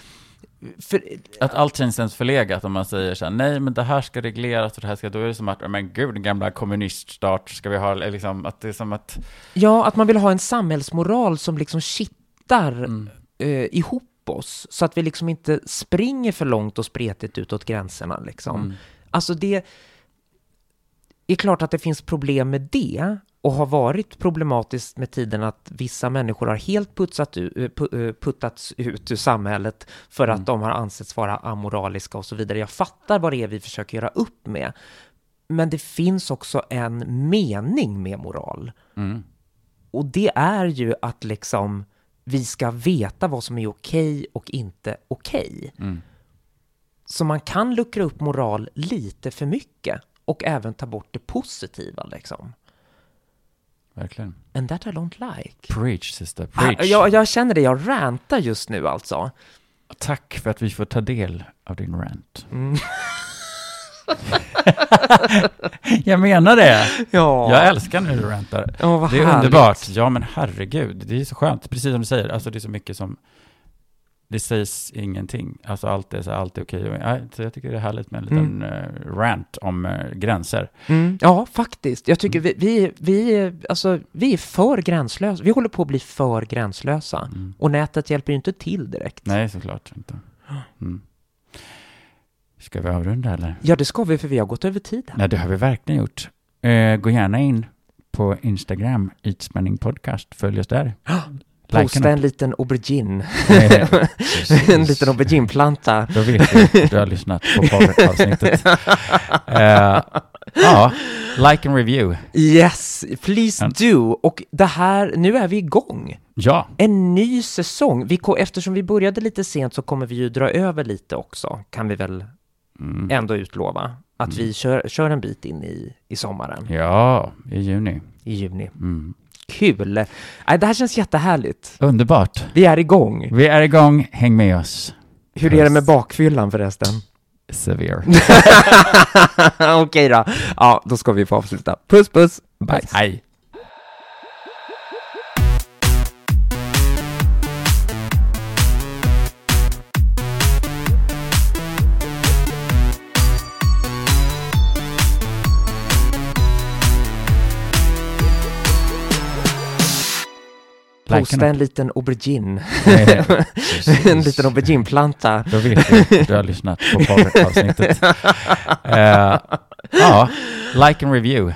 för, Att allt känns ens förlegat om man säger så här, nej men det här ska regleras och det här ska, då är det som att, men gud, gamla kommuniststat ska vi ha, eller liksom, att det är som att, ja, att man vill ha en samhällsmoral som liksom kittar mm, eh, ihop oss, så att vi liksom inte springer för långt och spretigt utåt gränserna liksom. mm, Alltså det är klart att det finns problem med det och har varit problematiskt med tiden att vissa människor har helt putsat eh, eh, puttats ut ur samhället för Mm. att de har ansetts vara amoraliska och så vidare. Jag fattar vad det är vi försöker göra upp med. Men det finns också en mening med moral. mm, Och det är ju att liksom vi ska veta vad som är okej och inte okej. mm. Så man kan luckra upp moral lite för mycket och även ta bort det positiva liksom. Verkligen. And that I don't like. Preach, sister, Ah, preach. Jag, jag känner det, jag rantar just nu alltså. Tack för att vi får ta del av din rant. Mm. jag menar det! Ja, Jag älskar när du rantar. Vad Det är härligt. underbart. Ja, men herregud. Det är så skönt. Precis som du säger. Alltså, det är så mycket som... Det sägs ingenting. Alltså, allt är, så, allt är okej. Ja, så jag tycker det är härligt med en liten eh, rant om eh, gränser. Mm, ja, faktiskt. Jag tycker vi, vi, vi, är- alltså, vi är för gränslösa. Vi håller på att bli för gränslösa. Mm. Och nätet hjälper ju inte till direkt. Nej, såklart inte. Mm. Ska vi avrunda eller? Ja, det ska vi, för vi har gått över tiden. Nej, det har vi verkligen gjort. Eh, gå gärna in på Instagram, Ytspänning Podcast. Följ oss där. Posta en liten aubergine. En liten aubergineplanta. Då vet att du har lyssnat på poddavsnittet. Eh, ja, like and review. Yes, please Ja. do. Och det här, nu är vi igång. Ja, En ny säsong. Vi, eftersom vi började lite sent så kommer vi ju dra över lite också, kan vi väl mm. ändå utlova. Att vi kör, kör en bit in i, i sommaren, ja i juni. i juni. Mm. Kul! Det här känns jättehärligt. Underbart. Vi är igång. Vi är igång, häng med oss. Hur är det med bakfyllan förresten? Severe. Okej då. Ja, då ska vi få avsluta. Puss puss! Bye! Hej. Posta en liten aubergine. Eh, en liten aubergineplanta. Då vet att du har lyssnat på poddavsnittet. Eh, ja, like and review.